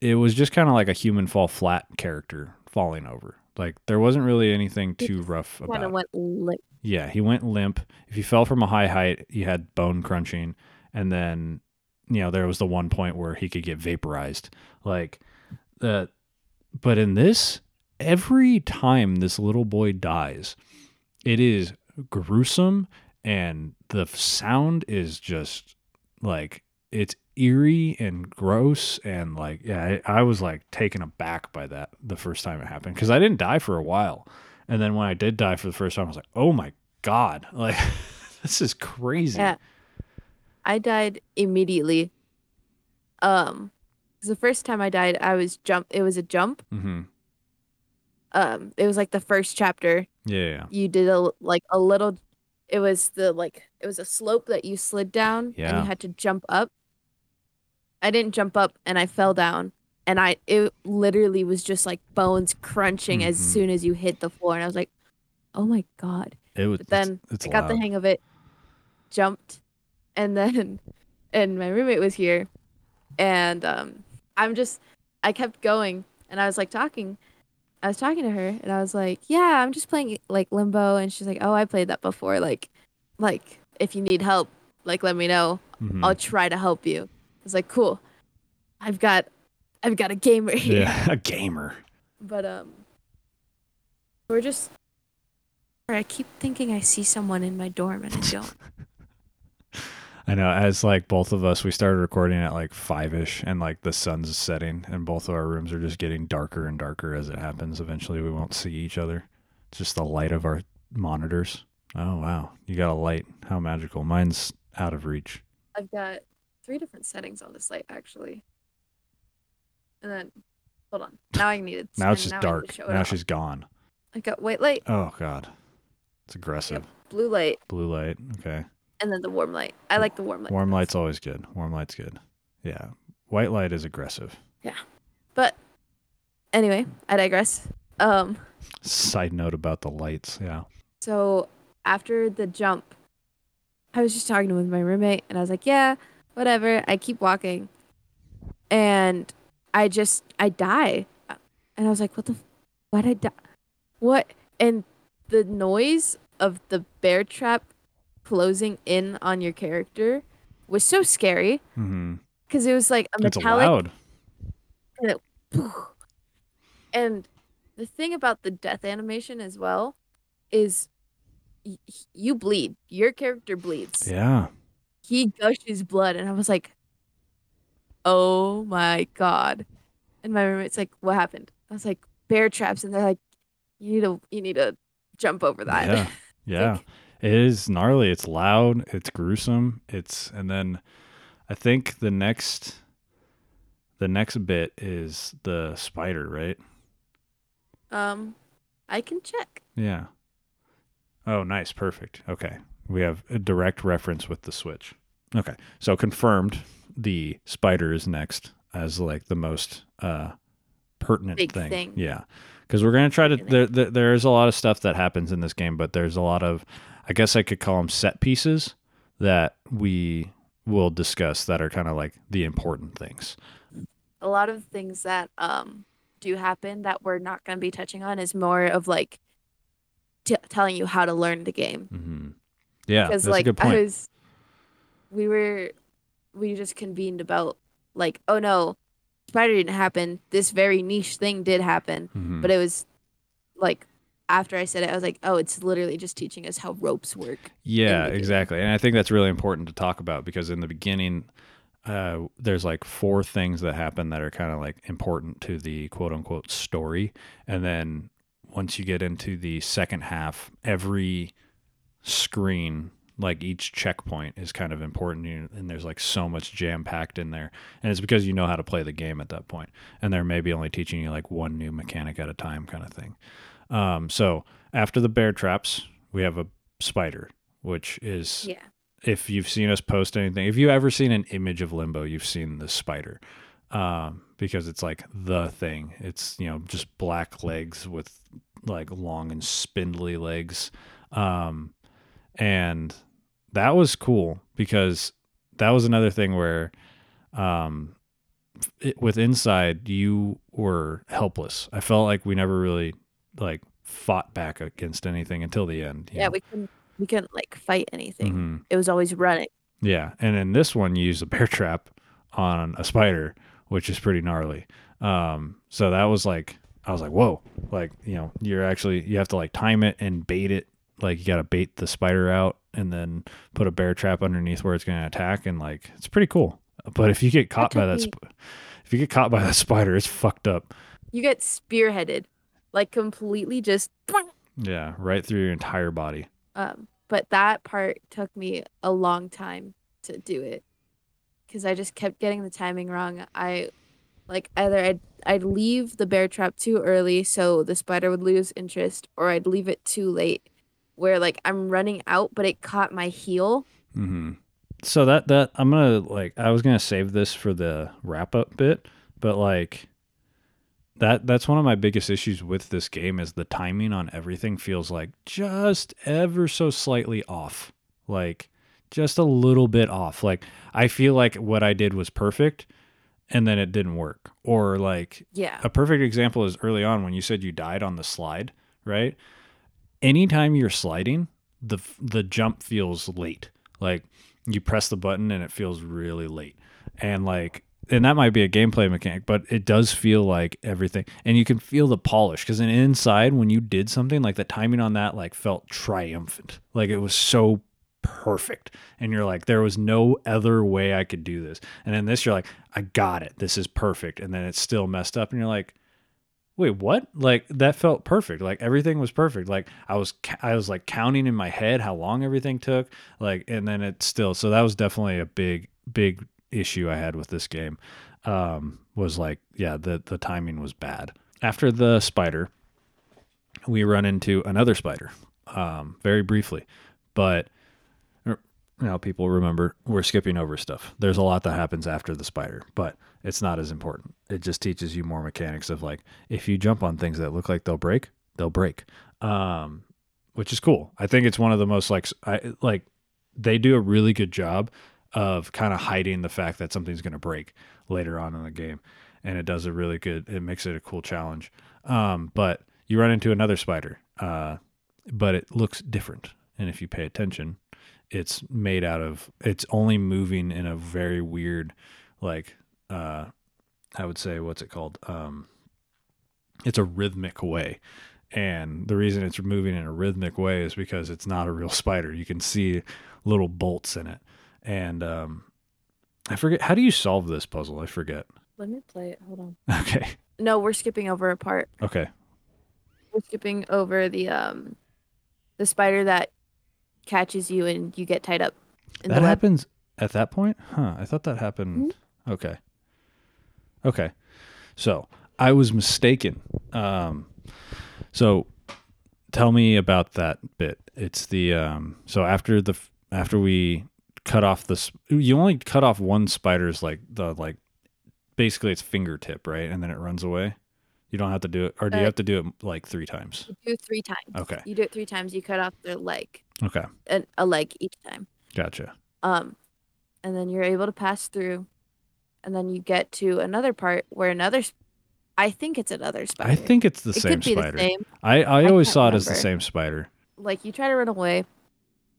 it was just kind of like a human fall flat character falling over. Like there wasn't really anything too rough
Kind
about.
of
it.
went limp.
Yeah, he went limp. If you fell from a high height, you had bone crunching, and then you know there was the one point where he could get vaporized. Like the, but in this, every time this little boy dies, it is gruesome, and the sound is just like it's eerie and gross and like yeah I, I was like taken aback by that the first time it happened because i didn't die for a while and then when I did die for the first time, I was like, "Oh my god! (laughs) Like, this is crazy."
Yeah. I died immediately. Um the first time I died, I was jump it was a jump.
hmm
Um it was like the first chapter.
Yeah,
You did a like a little it was the like it was a slope that you slid down
yeah.
and you had to jump up. I didn't jump up and I fell down and I it literally was just like bones crunching as
Mhm.
soon as you hit the floor and I was like, "Oh my god."
It was.
But then
it's, it's
I got the hang of it, jumped, and (laughs) then and my roommate was here, and um, I'm just I kept going, and I was like talking, I was talking to her, and I was like, yeah, I'm just playing like Limbo, and she's like, oh, I played that before, like, like if you need help, like let me know,
Mhm.
I'll try to help you. I was like, cool, I've got, I've got a gamer here,
Yeah, (laughs) a gamer.
but um, we're just. I keep thinking I see someone in my dorm and I don't. (laughs)
I know. As like both of us, we started recording at like five ish, and like the sun's setting, and both of our rooms are just getting darker and darker as it happens. Eventually, we won't see each other. It's just the light of our monitors. Oh wow, you got a light. How magical. Mine's out of reach.
I've got three different settings on this light actually. And then, hold on. (laughs) Now I need it.
Now it's just
now
dark.
it
Now
off.
she's gone.
I got white light,
Oh god, it's aggressive.
blue light,
Blue light. Okay.
And then the warm light. I like the warm light.
Warm light's always good. Warm light's good. Yeah. White light is aggressive. Yeah.
But anyway, I digress. Um,
Side note about the lights. Yeah.
so after the jump, I was just talking with my roommate, and I was like, "Yeah, whatever." I keep walking, and I just I die, and I was like, "What the? F- why'd I die? What?" And the noise of the bear trap closing in on your character was so scary
mm-hmm.
because it was like a metallic
loud. (sighs)
And the thing about the death animation as well is y- you bleed. Your character bleeds.
Yeah.
He gushes blood, and I was like, "Oh my god!" And my roommate's like, "What happened?" I was like, "Bear traps," and they're like, "You need to, you need to jump over that."
Yeah. (laughs) Yeah.
Like-
it is gnarly. It's loud. It's gruesome. It's and then I think the next the next bit is the spider, right?
um, I can check.
Yeah. Oh, nice. Perfect. Okay. We have a direct reference with the switch. Okay. So confirmed the spider is next as like the most uh pertinent
Big
thing.
thing.
Yeah, because we're gonna try to. There, there, there is a lot of stuff that happens in this game, but there's a lot of, I guess I could call them set pieces that we will discuss that are kind of like the important things.
a lot of things that um do happen that we're not going to be touching on is more of like t- telling you how to learn the game
hmm Yeah,
because
that's
like
a good point.
I was we were we just convened about like oh no spider didn't happen this very niche thing did happen
Mhm.
but it was like after I said it I was like oh it's literally just teaching us how ropes work
Yeah, exactly. And I think that's really important to talk about because in the beginning, uh, there's like four things that happen that are kind of like important to the quote unquote story. And then once you get into the second half, every screen, like each checkpoint, is kind of important. And there's like so much jam packed in there. And it's because you know how to play the game at that point. And they're maybe only teaching you like one new mechanic at a time kind of thing. Um, so after the bear traps, we have a spider, which is
yeah
if you've seen us post anything, if you ever seen an image of Limbo, you've seen the spider, um, because it's like the thing. It's you know just black legs with like long and spindly legs, um, and that was cool because that was another thing where, um, it, with inside you were helpless. I felt like we never really like fought back against anything until the end.
yeah
know?
we couldn't we couldn't like fight anything
Mhm.
it was always running
Yeah, and in this one, you use a bear (laughs) trap on a spider, which is pretty gnarly. Um, so that was like, I was like, whoa, like you know, you're actually you have to like time it and bait it. Like you got to bait the spider out and then put a bear trap underneath where it's going to attack, and like it's pretty cool. But if you get caught by that, sp- if you get caught by that (laughs) spider, it's fucked up.
you get spearheaded like completely just
Yeah, right through your entire body.
um but that part took me a long time to do it because i just kept getting the timing wrong i like either i'd i'd leave the bear trap too early so the spider would lose interest or i'd leave it too late where like i'm running out but it caught my heel
Mm-hmm. So that that I'm gonna like I was gonna save this for the wrap up bit, but like that that's one of my biggest issues with this game is the timing on everything feels like just ever so slightly off, like just a little bit off. Like I feel like what I did was perfect, and then it didn't work, or like
yeah
a perfect example is early on when you said you died on the slide, right? Anytime you're sliding, the the jump feels late. Like you press the button and it feels really late. And like and that might be a gameplay mechanic, but it does feel like everything and you can feel the polish cuz in inside when you did something like the timing on that like felt triumphant. Like it was so perfect. And you're like, there was no other way I could do this. And then this, you're like, I got it. This is perfect. And then it's still messed up. And you're like, wait, what? Like that felt perfect. Like everything was perfect. Like I was, I was like counting in my head how long everything took. Like, and then it still, so that was definitely a big, big issue I had with this game. Um, was like, yeah, the, the timing was bad. After the spider, we run into another spider, um, very briefly, but er, know, people remember we're skipping over stuff. There's a lot that happens after the spider, but it's not as important. It just teaches you more mechanics of like if you jump on things that look like they'll break, they'll break. Um, which is cool. I think it's one of the most like I like they do a really good job of kind of hiding the fact that something's going to break later on in the game, and it does a really good. It makes it a cool challenge. Um, but you run into another spider, uh, but it looks different, and if you pay attention, it's made out of. It's only moving in a very weird, like uh, I would say, what's it called? Um, it's a rhythmic way. And the reason it's moving in a rhythmic way is because it's not a real (laughs) spider. You can see little bolts in it. And um, I forget, how do you solve this puzzle? I forget.
let me play it hold on
Okay.
no we're skipping over a part
Okay.
we're skipping over the um the spider that catches you and you get tied up in
that happens at that point? Huh. I thought that happened. Okay. Okay. So I was mistaken. Um, so tell me about that bit. It's the um, so after the after we cut off this, you only cut off one spider's like the like basically its fingertip, right? And then it runs away. You don't have to do it, or do you
Uh,
have to do it like three times?
You do it three times.
Okay.
You do it three times. You cut off their leg,
Okay,
a, a leg each time.
gotcha.
Um, and then you're able to pass through, and then you get to another part where another. I think it's another spider.
I think it's the
it
same
could be
spider.
the same.
I, I
I
always
can't
saw it as the same spider.
Like you try to run away,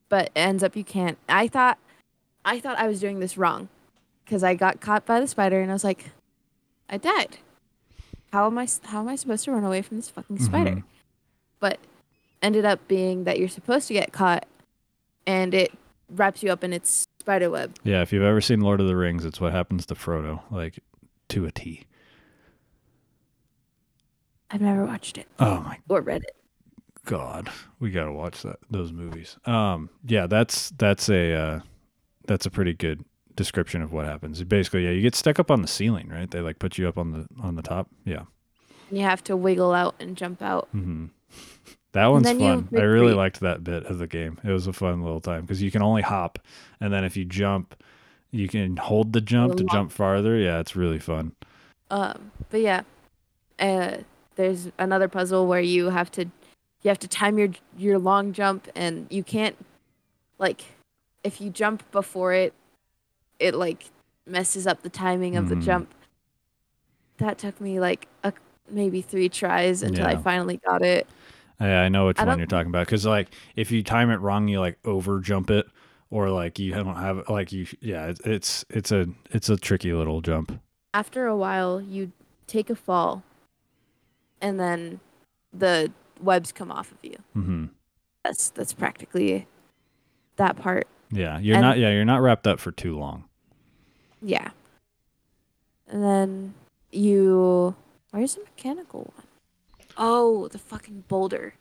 but ends up you can't. I thought, I thought I was doing this wrong, because I got caught by the spider and I was like, I died. How am I? How am I supposed to run away from this fucking spider?
Mhm.
But ended up being that you're supposed to get caught, and it wraps you up in its spider web.
Yeah, if you've ever seen Lord of the Rings, it's what happens to Frodo, like to a T.
I've never watched it
Oh my
or read it.
god, we gotta watch that those movies. Um, yeah, that's that's a uh, that's a pretty good description of what happens. Basically, yeah, you get stuck up on the ceiling, right? They like put you up on the on the top. Yeah.
And you have to wiggle out and jump out.
hmm That one's fun. I really liked that bit of the game. It was a fun little time because you can only hop, and then if you jump, you can hold the jump to
Long-
jump farther. Yeah, it's really fun.
Um, but yeah, uh, there's another puzzle where you have to you have to time your your long jump, and you can't like if you jump before it, it like messes up the timing of
Mhm.
the jump. That took me like a, maybe three tries until I finally got it.
Yeah, I know which
I
one you're talking about because like if you time it wrong, you like over jump it, or like you don't have like you. Yeah, it's it's it's a it's a tricky little jump.
After a while, you take a fall, and then the webs come off of you.
Mm-hmm.
That's that's practically that part.
Yeah, you're
And-
not. Yeah, you're not wrapped up for too long.
Yeah. And then you. Where's the mechanical one? Oh, the fucking boulder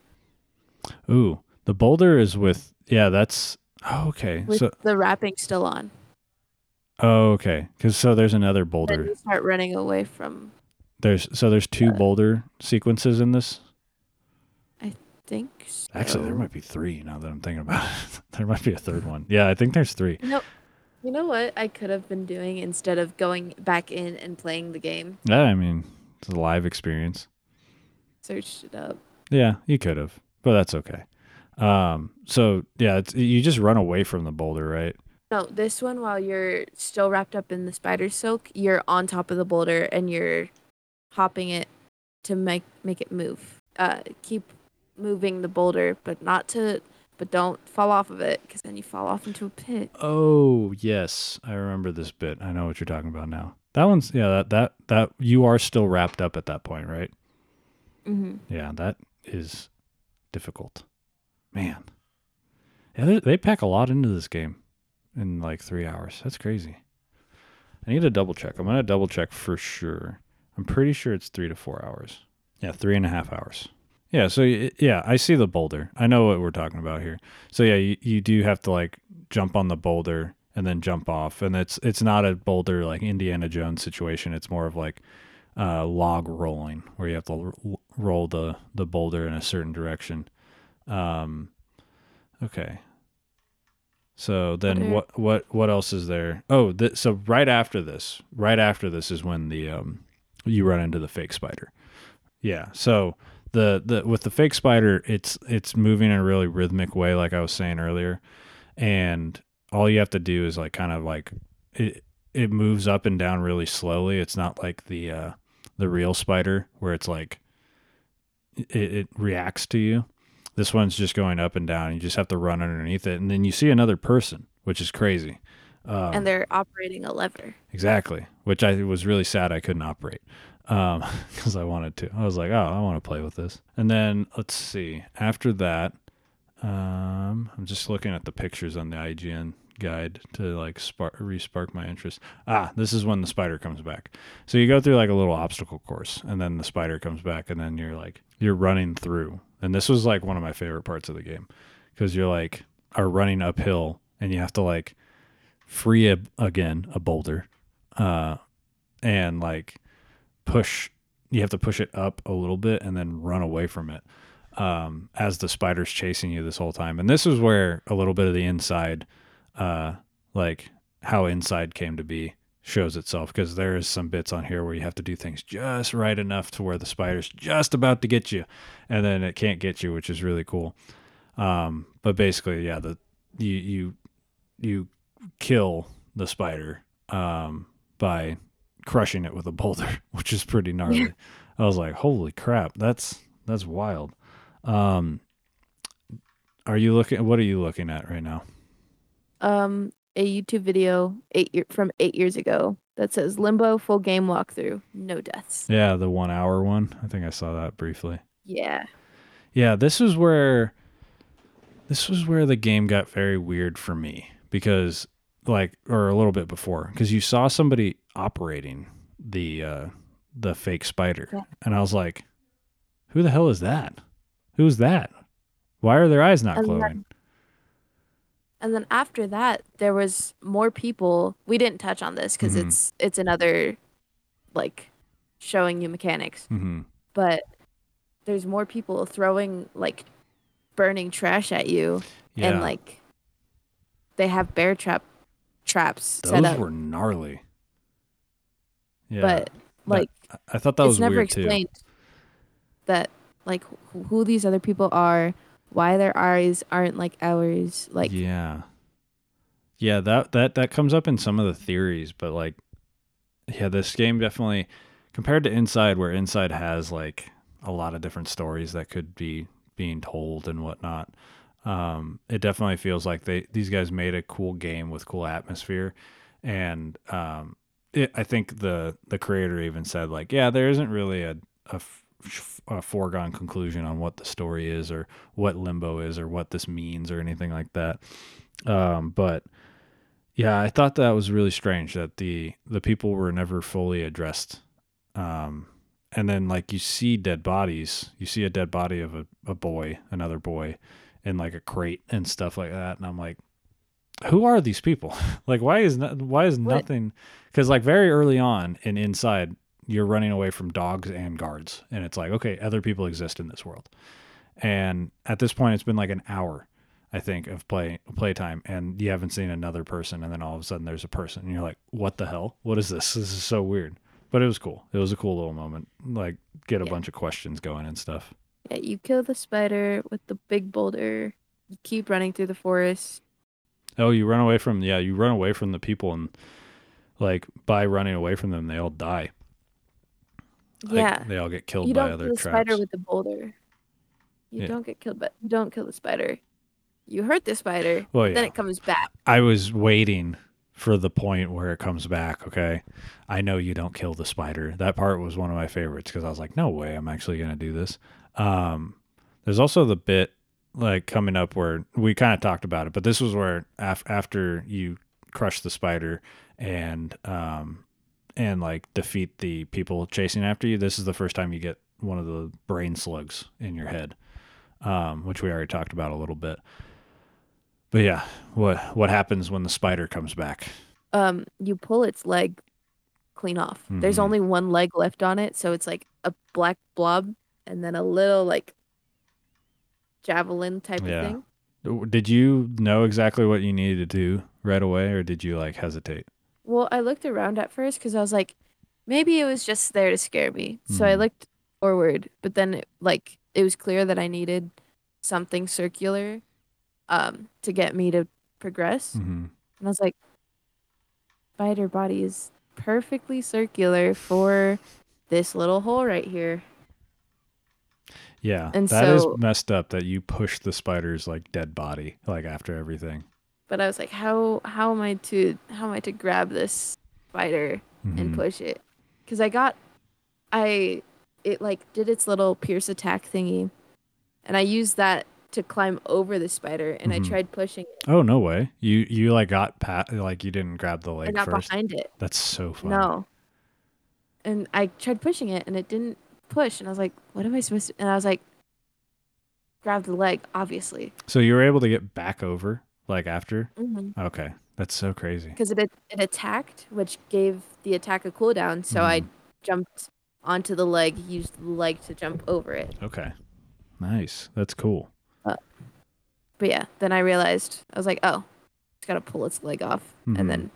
Ooh, the boulder is with. Yeah, that's. Oh, okay.
with
So
the wrapping still on.
oh, okay. Because so there's another boulder.
start running away from.
There's so there's two
Uh,
boulder sequences in this.
Think. So.
Actually, there might be three now that I'm thinking about (laughs) it. there might be a third one. Yeah, I think there's three.
You know, you know what I could have been doing instead of going back in and playing the game?
Yeah, I mean it's a live experience.
Searched it up.
Yeah, you could have, but that's okay. Um, so yeah, it's, you just run away from the boulder, right?
No, this one while you're still wrapped up in the spider silk, you're on top of the boulder and you're hopping it to make make it move. Uh, keep moving the boulder, but not to, but don't fall off of it because then you fall off into a pit.
Oh yes, I remember this bit. I know what you're talking about now. That one's yeah. That that that you are still wrapped up at that point, right?
Mm-hmm.
Yeah, that is difficult. Man, yeah, they, they pack a lot into this game in like three hours. That's crazy. I need to double check. I'm gonna double check for sure. I'm pretty sure it's three to four hours. Yeah, three and a half hours. Yeah, so yeah, I see the boulder. I know what we're talking about here. So yeah, you, you do have to like jump on the boulder and then jump off, and it's it's not a boulder like Indiana Jones situation. It's more of like uh, log rolling, where you have to roll the the boulder in a certain direction. Um, okay. So then
Okay.
what what what else is there? Oh, th- so right after this, right after this is when the um you run into the fake spider. Yeah. So the the with the fake spider, it's it's moving in a really rhythmic way, like I was saying earlier, and all you have to do is like kind of like it it moves up and down really slowly. It's not like the uh the real spider where it's like it, it reacts to you. This one's just going up and down. You just have to run underneath it, and then you see another person, which is crazy. Um,
and they're operating a lever.
Exactly, which I was really sad I couldn't operate (laughs) because I wanted to. I was like, oh, I want to play with this. And then let's see. After that, um, I'm just looking at the pictures on the IGN guide to like spark respark my interest. Ah, this is when the spider comes back. So you go through like a little obstacle course, and then the spider comes back, and then you're like you're running through. And this was like one of my favorite parts of the game because you're like are running uphill, and you have to like free a, again a boulder uh and like push you have to push it up a little bit and then run away from it um as the spider's chasing you this whole time. And this is where a little bit of the inside uh like how inside came to be shows itself because there is some bits on here where you have to do things just right enough to where the spider's just about to get you and then it can't get you which is really cool. Um, but basically yeah the you you you kill the spider um, by crushing it with a boulder (laughs) which is pretty gnarly. I was like holy crap that's that's wild. Um, are you looking what are you looking at right now?
Um, a YouTube video eight year from eight years ago that says Limbo full game walkthrough, no deaths.
yeah the one hour one. I think i saw that briefly.
Yeah.
Yeah, this is where this was where the game got very weird for me because like or a little bit before because you saw somebody operating the uh the fake spider
Yeah.
and I was like who the hell is that? Who's that? Why are their eyes not
And then-
glowing?
And then after that, there was more people. We didn't touch on this because
Mhm.
it's it's another like showing you mechanics,
Mhm.
but there's more people throwing like burning trash at you
Yeah.
and like they have bear trap traps set
those
up,
were gnarly. Yeah.
but like
I- I thought that
it's
was
never explained that like who these other people are, why their eyes aren't like ours. Like
yeah yeah that that that comes up in some of the theories but like yeah this game definitely compared to inside where inside has like a lot of different stories that could be being told and whatnot um it definitely feels like they these guys made a cool game with cool atmosphere and um it, i think the the creator even said like yeah there isn't really a a foregone conclusion on what the story is or what limbo is or what this means or anything like that. Um, but yeah, I thought that was really strange that the the people were never fully addressed. Um, and then like you see dead bodies, you see a dead body of a, a boy, another boy, in like a crate and stuff like that, and I'm like, who are these people? (laughs) like, why is no, why is
What-
nothing? Because like very early on and inside, you're running away from dogs and guards, and it's like, okay, other people exist in this world. And at this point, it's been like an hour, I think, of play playtime, and you haven't seen another person, and then all of a sudden there's a person, and you're like, what the hell? What is this? This is so weird. But it was cool. It was a cool little moment. Like get a
Yeah.
bunch of questions going and stuff.
yeah, you kill the spider with the big boulder. You keep running through the forest.
Oh, you run away from yeah, you run away from the people, and like by running away from them, they all die. Like,
yeah,
they all get killed
you
by
don't
other
kill the
traps.
spider with the boulder. You
Yeah.
don't get killed, but you don't kill the spider. You hurt the spider,
well, yeah.
then it comes back.
I was waiting for the point where it comes back. Okay, I know you don't kill the spider. That part was one of my favorites because I was like, no way, I'm actually gonna do this. Um, there's also the bit like coming up where we kind of talked about it, but this was where af- after you crush the spider and um and like defeat the people chasing after you, this is the first time you get one of the brain slugs in your head, um, which we already talked about a little bit. But yeah, what what happens when the spider comes back?
Um, you pull its leg clean off. There's
Mhm.
only one leg left on it, so it's like a black blob and then a little like javelin type
Yeah.
of thing.
Did you know exactly what you needed to do right away, or did you like hesitate?
Well, I looked around at first because I was like, maybe it was just there to scare me. So I
Mhm.
looked forward, but then it, like it was clear that I needed something circular um to get me to progress.
hmm
And I was like, spider body is perfectly circular for this little hole right here.
Yeah,
And
that is
so-
messed up that you push the spider's like dead body like after everything.
But I was like, how how am I to how am I to grab this spider and
Mhm.
push it? Because I got, I it like did its little pierce attack thingy, and I used that to climb over the spider, and
Mhm.
I tried pushing it.
Oh no way! You you like got pat like you didn't grab the leg.
I got
first.
behind it.
That's so funny.
No. And I tried pushing it, and it didn't push, and I was like, what am I supposed to? And I was like, grab the leg, obviously,
So you were able to get back over like after.
because
Okay, that's so crazy.
Because it it attacked, which gave the attack a cooldown. So I
Mhm.
jumped onto the leg, used the leg to jump over it.
Okay, nice. That's cool.
But yeah, then I realized I was like, oh, it's gotta pull its leg off
Mhm.
and then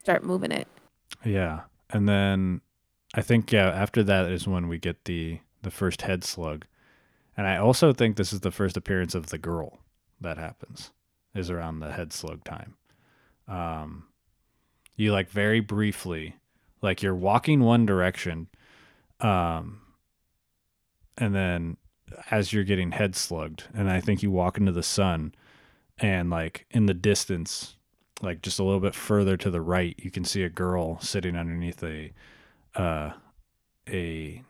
start moving it.
Yeah. And then I think yeah, after that is when we get the the first head slug. And I also think this is the first appearance of the girl that happens is around the head slug time. Um you like very briefly like you're walking one direction um and then as you're getting head slugged and I think you walk into the sun and like in the distance like just a little bit further to the right, you can see a girl sitting underneath a uh, a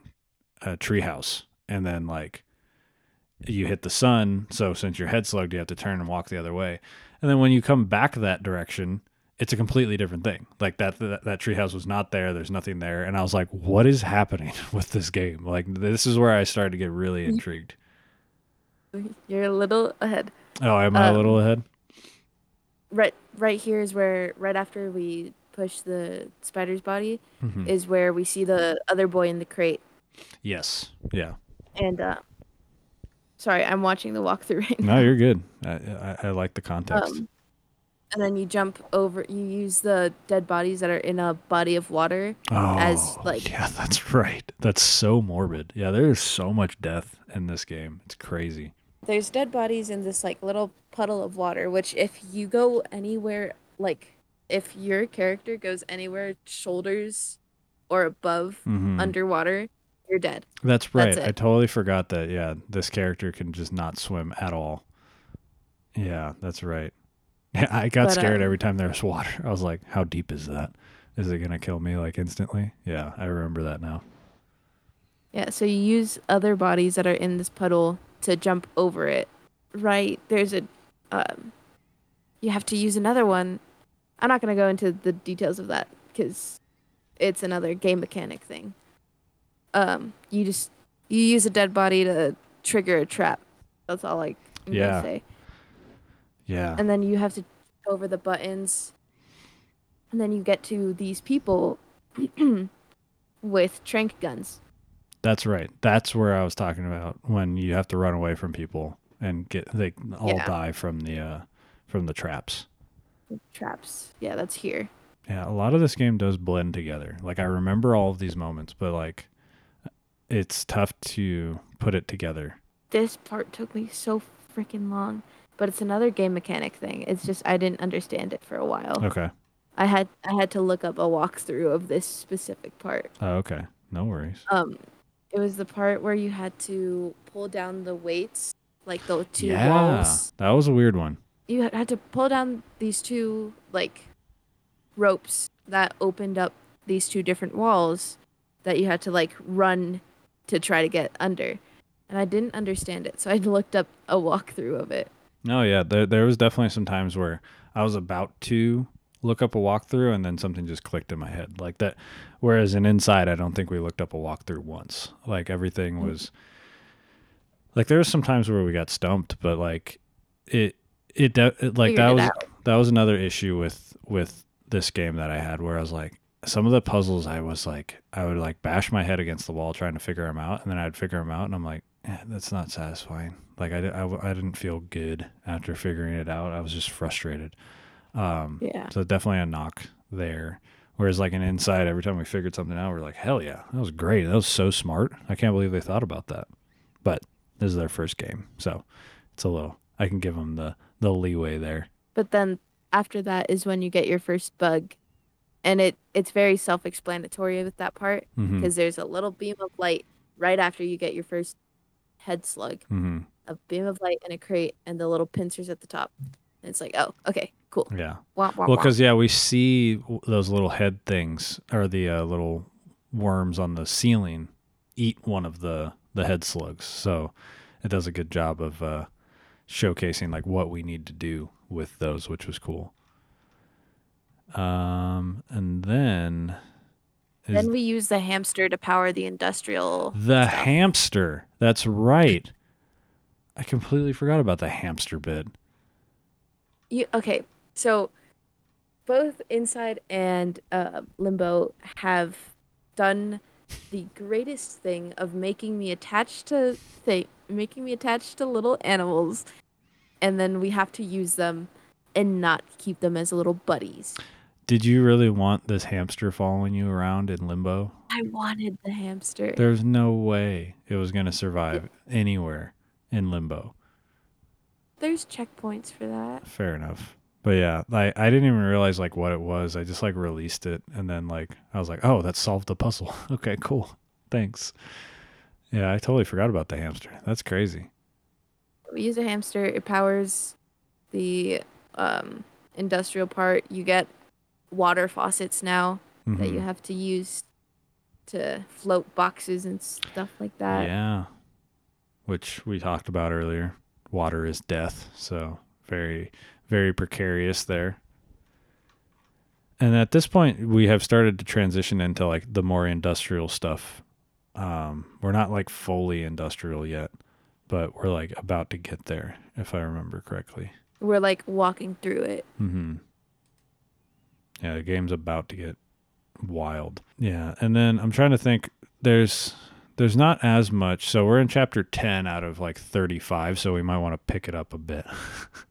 a treehouse, and then like you hit the sun. So since your head slugged, you have to turn and walk the other way. And then when you come back that direction, it's a completely different thing. Like that that, that treehouse was not there. There's nothing there, and I was like, "What is happening (laughs) with this game?" Like this is where I started to get really intrigued.
You're a little ahead.
Oh, am I a
Um,
little ahead?
Right, right here is where right after we push the spider's body
Mhm.
is where we see the other boy in the crate.
Yes. Yeah.
And uh, sorry, I'm watching the walkthrough (laughs) right now.
No, you're good. I, I, I like the context.
Um, and then you jump over. You use the dead bodies that are in a body of water.
Oh,
as, like-
yeah, that's right. That's so morbid. Yeah, there's so much death in this game. It's crazy.
There's dead bodies in this like little puddle of water. Which if you go anywhere, like if your character goes anywhere shoulders or above
Mhm.
underwater, you're dead.
That's right.
That's
I totally forgot that. Yeah, this character can just not swim at all. Yeah, that's right. Yeah, (laughs) I got
But,
scared
um,
every time there was water. (laughs) I was like, "How deep is that? Is it gonna kill me like instantly?" Yeah, I remember that now.
Yeah, so you use other bodies that are in this puddle to jump over it. Right, there's a um you have to use another one. I'm not going to go into the details of that cuz it's another game mechanic thing. Um you just you use a dead body to trigger a trap. That's all like I'm
Yeah.
say.
Yeah.
And then you have to over the buttons. And then you get to these people (clears throat) with trank guns.
That's right. That's where I was talking about when you have to run away from people and get they all
Yeah.
die from the uh from the traps.
Traps. Yeah, that's here.
Yeah, a lot of this game does blend together. Like I remember all of these moments, but like it's tough to put it together.
this part took me so freaking long but it's another game mechanic thing it's just i didn't understand it for a while
Okay.
i had i had to look up a walkthrough of this specific part
Oh, okay. No worries.
um it was the part where you had to pull down the weights like the two
yeah.
walls
That was a weird one.
You had- to pull down these two like ropes that opened up these two different walls that you had to like run to try to get under and i didn't understand it so i (laughs) looked up a walkthrough of it
No, yeah, there there was definitely some times where I was about to look up a walkthrough and then something just clicked in my head like that. Whereas in Inside, I don't think we looked up a walkthrough once. Like everything mm. was like there was some times where we got stumped, but like it it, de- it like that was
out.
that was another issue with with this game that I had where I was like some of the puzzles I was like I would like bash my head against the wall trying to figure them out and then I'd figure them out and I'm like eh, that's not satisfying. Like I, I, I didn't feel good after figuring it out. I was just frustrated. Um
yeah.
so definitely a knock there. Whereas like an inside every time we figured something out we're like hell yeah that was great. That was so smart. I can't believe they thought about that. But this is their first game so it's a little I can give them the the leeway there.
But then after that is when you get your first bug. And it it's very self-explanatory with that part because there's a little beam of light right after you get your first head slug.
Hmm
a beam of light and a crate and the little pincers at the top. And it's like oh okay cool.
Yeah.
Wah, wah,
Well, because yeah, we see those little head things or the uh, little worms on the ceiling eat one of the the head slugs. So it does a good job of uh, showcasing like what we need to do with those, which was cool. Um, and then
then we use the hamster to power the industrial
the
stuff.
hamster. That's right. I completely forgot about the hamster bit.
You okay? So both Inside and uh, Limbo have done the greatest thing of making me attached to th- making me attached to little animals, and then we have to use them and not keep them as little buddies.
Did you really want this hamster following you around in limbo?
I wanted the hamster.
There's no way it was going to survive anywhere in limbo.
There's checkpoints for that.
Fair enough. But yeah, I, I didn't even realize like what it was. I just like released it and then like I was like, oh, that solved the puzzle. (laughs) okay, cool. Thanks. Yeah, I totally forgot about the hamster. That's crazy.
We use a hamster. It powers the um, industrial part. You get water faucets now that you
Mhm.
have to use to float boxes and stuff like that.
Yeah. Which we talked about earlier. Water is death. So very, very precarious there. And at this point, we have started to transition into like the more industrial stuff. Um, we're not like fully industrial yet, but we're like about to get there, if I remember correctly.
We're like walking through it.
Mm-hmm. Yeah, the game's about to get wild. Yeah, and then I'm trying to think. There's there's not as much. So we're in chapter ten out of like 35. So we might want to pick it up a bit (laughs)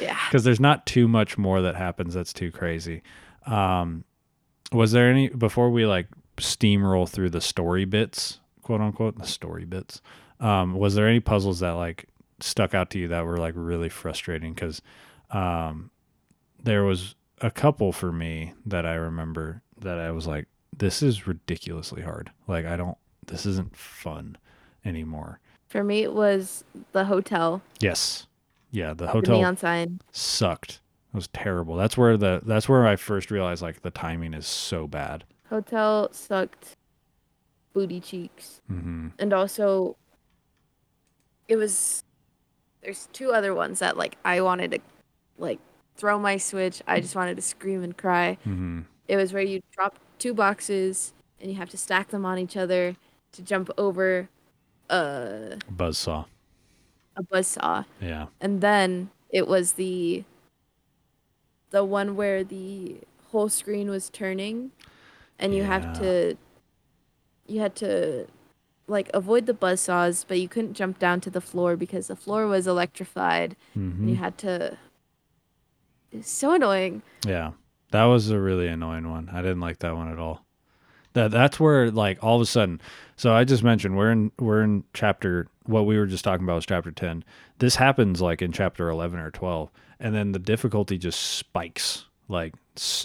Yeah.
because there's not too much more that happens that's too crazy. Um, was there any before we like steamroll through the story bits, quote unquote, the story bits? Um, was there any puzzles that like stuck out to you that were like really frustrating? Because um, there was a couple for me that I remember that I was like, this is ridiculously hard. Like I don't, this isn't fun anymore.
For me, it was the hotel,
Yes. Yeah, the
the
hotel
neon sign.
sucked. It was terrible. That's where the that's where I first realized like the timing is so bad.
Hotel sucked. Booty cheeks.
hmm
and also it was there's two other ones that like I wanted to like throw my switch. I just wanted to scream and cry.
hmm
It was where you drop two boxes and you have to stack them on each other to jump over a
Buzzsaw.
A buzzsaw.
Yeah.
And then it was the the one where the whole screen was turning and you
Yeah.
have to you had to like avoid the buzzsaws, but you couldn't jump down to the floor because the floor was electrified and
hmm
you had to it's so annoying.
Yeah. That was a really annoying one. I didn't like that one at all. That that's where like all of a sudden so I just mentioned we're in we're in chapter what we were just talking about was chapter 10. This happens like in chapter 11 or 12 and then the difficulty just spikes. Like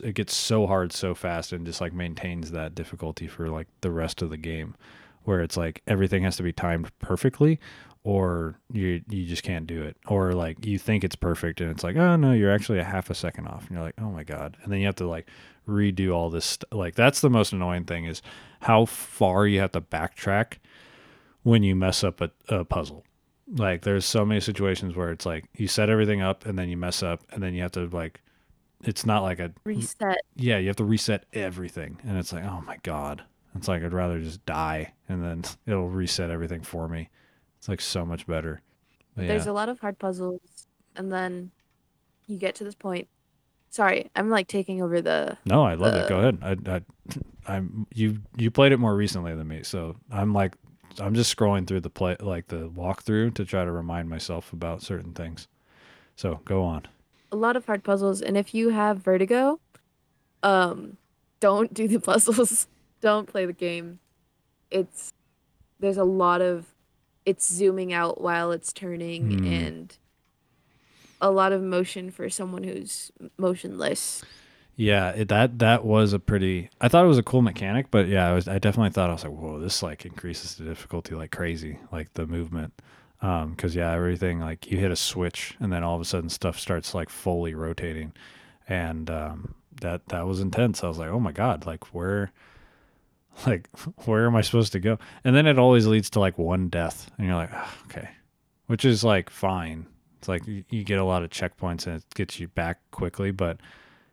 it gets so hard so fast and just like maintains that difficulty for like the rest of the game where it's like everything has to be timed perfectly or you you just can't do it or like you think it's perfect and it's like oh no you're actually a half a second off and you're like oh my god and then you have to like redo all this st- like that's the most annoying thing is how far you have to backtrack when you mess up a, a puzzle like there's so many situations where it's like you set everything up and then you mess up and then you have to like it's not like a
Reset.
yeah, you have to reset everything. And it's like, oh my God. It's like, I'd rather just die and then (laughs) it'll reset everything for me. It's like so much better. But
There's
yeah.
a lot of hard puzzles and then you get to this point. Sorry, I'm like taking over the
no, I love it.
uh,
Go ahead. I, I, (laughs) I'm, you, you played it more recently than me. So I'm like, I'm just scrolling through the play, like the walkthrough to try to remind myself about certain things. So go on.
a lot of hard puzzles and if you have vertigo um don't do the (laughs) puzzles don't play the game it's there's a lot of it's zooming out while it's turning
Hmm.
and a lot of motion for someone who's motionless
Yeah, it, that that was a pretty. I thought it was a cool mechanic, but yeah, I was. I definitely thought I was like, whoa, this like increases the difficulty like crazy, like the movement. Um, because yeah, everything like you hit a switch and then all of a sudden stuff starts like fully rotating, and um, that that was intense. I was like, oh my god, like where, (laughs) like where am I supposed to go? And then it always leads to like one death, and you're like, "Ah, okay, which is like fine. It's like you, you get a lot of checkpoints and it gets you back quickly, but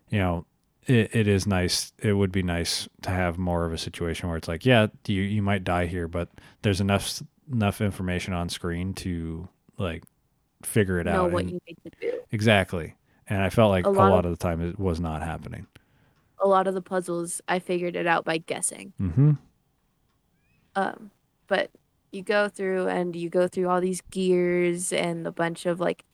you know, it, it is nice. It would be nice to have more of a situation where it's like, yeah, you you might die here, but there's enough enough information on screen to like figure it
know
out.
what
and-
you need to do
exactly. And I felt like
A
a
lot
lot,
of-
of the time it was not happening.
a lot of the puzzles i figured it out by guessing
Mm-hmm.
um but you go through and you go through all these gears and a bunch of like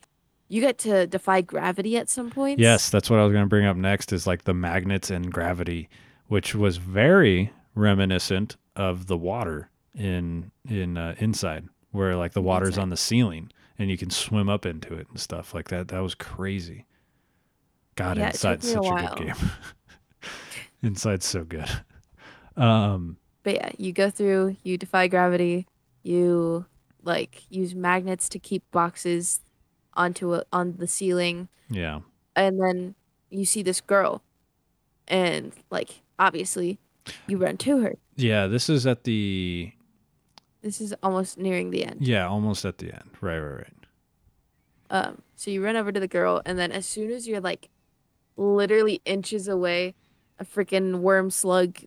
you get to defy gravity at some points.
Yes, that's what I was going to bring up next is like the magnets and gravity, which was very reminiscent of the water in in uh, inside where like the water's
Inside.
on the ceiling and you can swim up into it and stuff like that. That was crazy. God,
Yeah,
Inside's
me a
such a, good game. (laughs) Inside's so good. Um,
But yeah, you go through, you defy gravity, you like use magnets to keep boxes onto a, on the ceiling,
yeah.
and then you see this girl, and like obviously, you run to her.
Yeah, this is at the
This is almost nearing the end.
yeah, almost at the end. Right, right, right.
Um, so you run over to the girl, and then as soon as you're like literally inches away, a freaking worm slug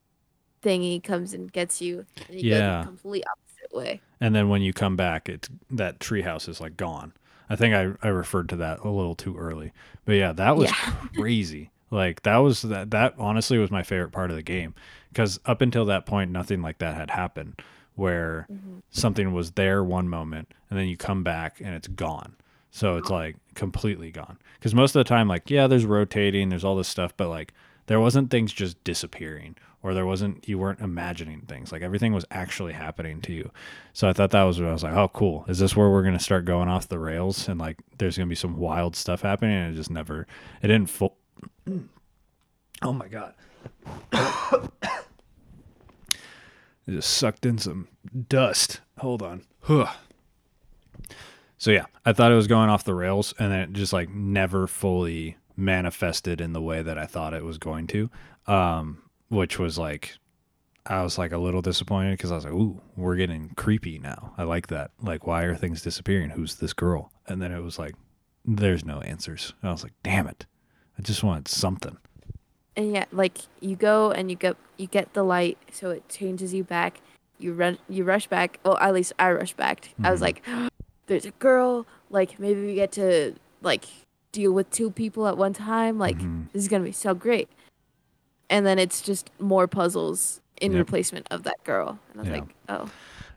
thingy comes and gets you. And you go
Yeah.
the complete opposite way.
And then when you come back, it's that treehouse is like gone. I think I, I referred to that a little too early. But yeah, that was
Yeah. (laughs)
crazy. Like that was that that honestly was my favorite part of the game because up until that point nothing like that had happened where
Mm-hmm.
something was there one moment and then you come back and it's gone. So it's like completely gone. Cuz most of the time like yeah, there's rotating, there's all this stuff, but like there wasn't things just disappearing or there wasn't you weren't imagining things. Like everything was actually happening to you. So I thought that was I was like, "Oh, cool. Is this where we're going to start going off the rails and like there's going to be some wild stuff happening?" And it just never it didn't full (clears throat) Oh my god. (coughs) it just sucked in some dust. Hold on. So yeah, I thought it was going off the rails and then it just like never fully manifested in the way that I thought it was going to. Um which was like I was like a little disappointed because I was like, "Ooh, we're getting creepy now." I like that. Like, why are things disappearing? Who's this girl? And then it was like, "There's no answers." I was like, "Damn it! I just wanted something."
And yeah, like you go and you get you get the light, so it changes you back. You run, you rush back. Well, at least I rushed back. I was
Mhm.
like, (gasps) "There's a girl. Like maybe we get to like deal with two people at one time. Like
Mhm.
this is gonna be so great." And then it's just more puzzles in
Yep.
replacement of that girl. And I was
Yeah.
like, "Oh,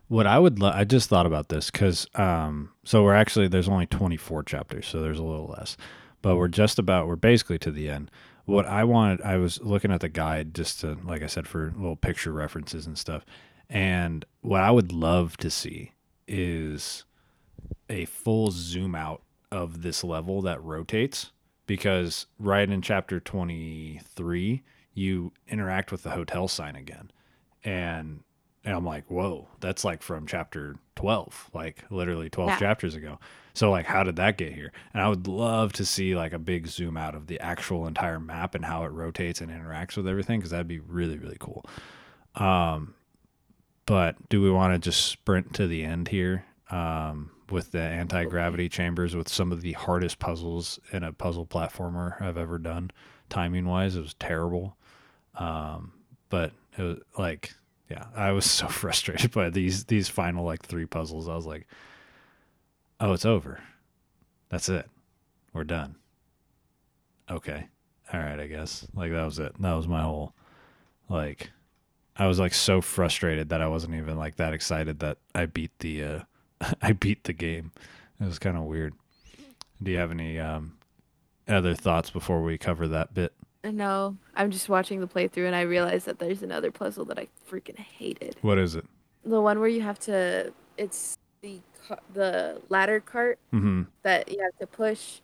What I would, lo- I just thought about this because, um, so we're actually there's only 24 chapters, so there's a little less, but we're just about, we're basically to the end. What I wanted, I was looking at the guide just to, like I said, for little picture references and stuff, and what I would love to see is a full zoom out of this level that rotates because right in chapter 23 you interact with the hotel sign again and and I'm like, whoa, that's like from chapter 12, like literally 12
Yeah.
chapters ago. So, like, how did that get here? And I would love to see like a big zoom out of the actual entire map and how it rotates and interacts with everything because that'd be really, really cool. Um, but do we want to just sprint to the end here um, with the anti gravity chambers with some of the hardest puzzles in a puzzle platformer I've ever done? Timing wise, it was terrible. Um, but it was like, yeah, I was so (laughs) frustrated by these these final like three puzzles. I was like, oh, it's over. That's it. We're done. Okay. All right, I guess. Like that was it. That was my whole like I was like so frustrated that I wasn't even like that excited that I beat the uh (laughs) I beat the game. It was kind of weird. Do you have any um other thoughts before we cover that bit?
No." I'm just watching the playthrough, and I realized that there's another puzzle that I freaking hated.
What is it?
The one where you have to. It's the the ladder cart
Mhm.
that you have to push,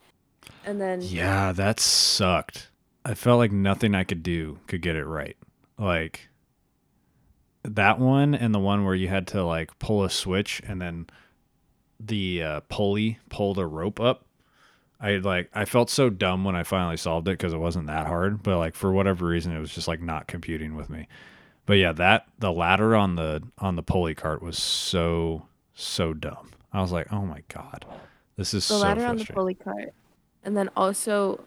and then
Yeah, that sucked. I felt like nothing I could do could get it right. Like that one and the one where you had to like pull a switch and then the uh, pulley pulled a rope up. I like I felt so dumb when I finally solved it because it wasn't that hard, but like for whatever reason it was just like not computing with me. But yeah, that the ladder on the on the pulley cart was so so dumb. I was like, "Oh my god. This is
the
so
ladder on the pulley cart, and then also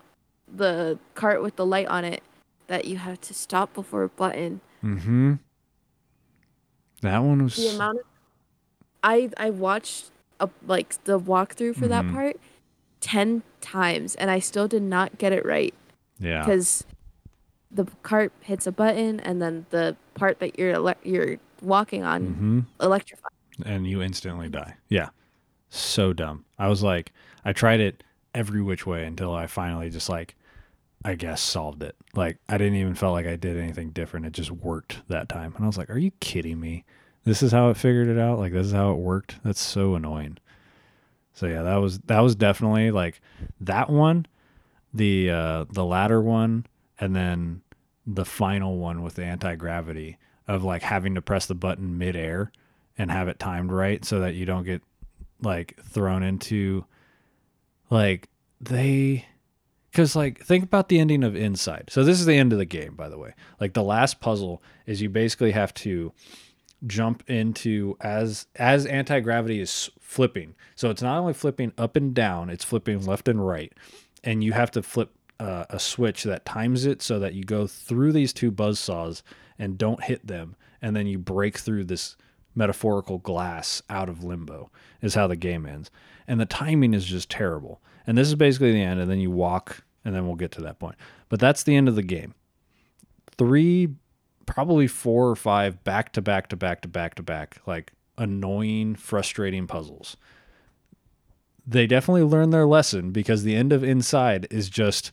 the cart with the light on it that you have to stop before a button.
Mhm. That one was
The amount of I I watched a, like the walkthrough for
Mhm.
that part ten times, and I still did not get it right
yeah.
because the cart hits a button, and then the part that you're ele- you're walking on
Mhm.
electrifies.
and you instantly die. Yeah. So dumb. I was like, I tried it every which way until I finally just like I guess solved it. Like I didn't even feel like I did anything different. It just worked that time. And I was like, "Are you kidding me? This is how it figured it out? Like this is how it worked? That's so annoying." So yeah, that was that was definitely like that one, the uh the latter one and then the final one with the anti-gravity of like having to press the button midair and have it timed right so that you don't get like thrown into like they because like think about the ending of inside. So this is the end of the game by the way. Like the last puzzle is you basically have to jump into as as anti-gravity is flipping. So it's not only flipping up and down it's flipping left and right. And you have to flip uh, a switch that times it so that you go through these two buzz saws and don't hit them. And then you break through this metaphorical glass out of limbo is how the game ends. And the timing is just terrible. And this is basically the end and then you walk and then we'll get to that point. But that's the end of the game. Three probably four or five back to back to back to back to back like annoying frustrating puzzles they definitely learned their lesson because the end of inside is just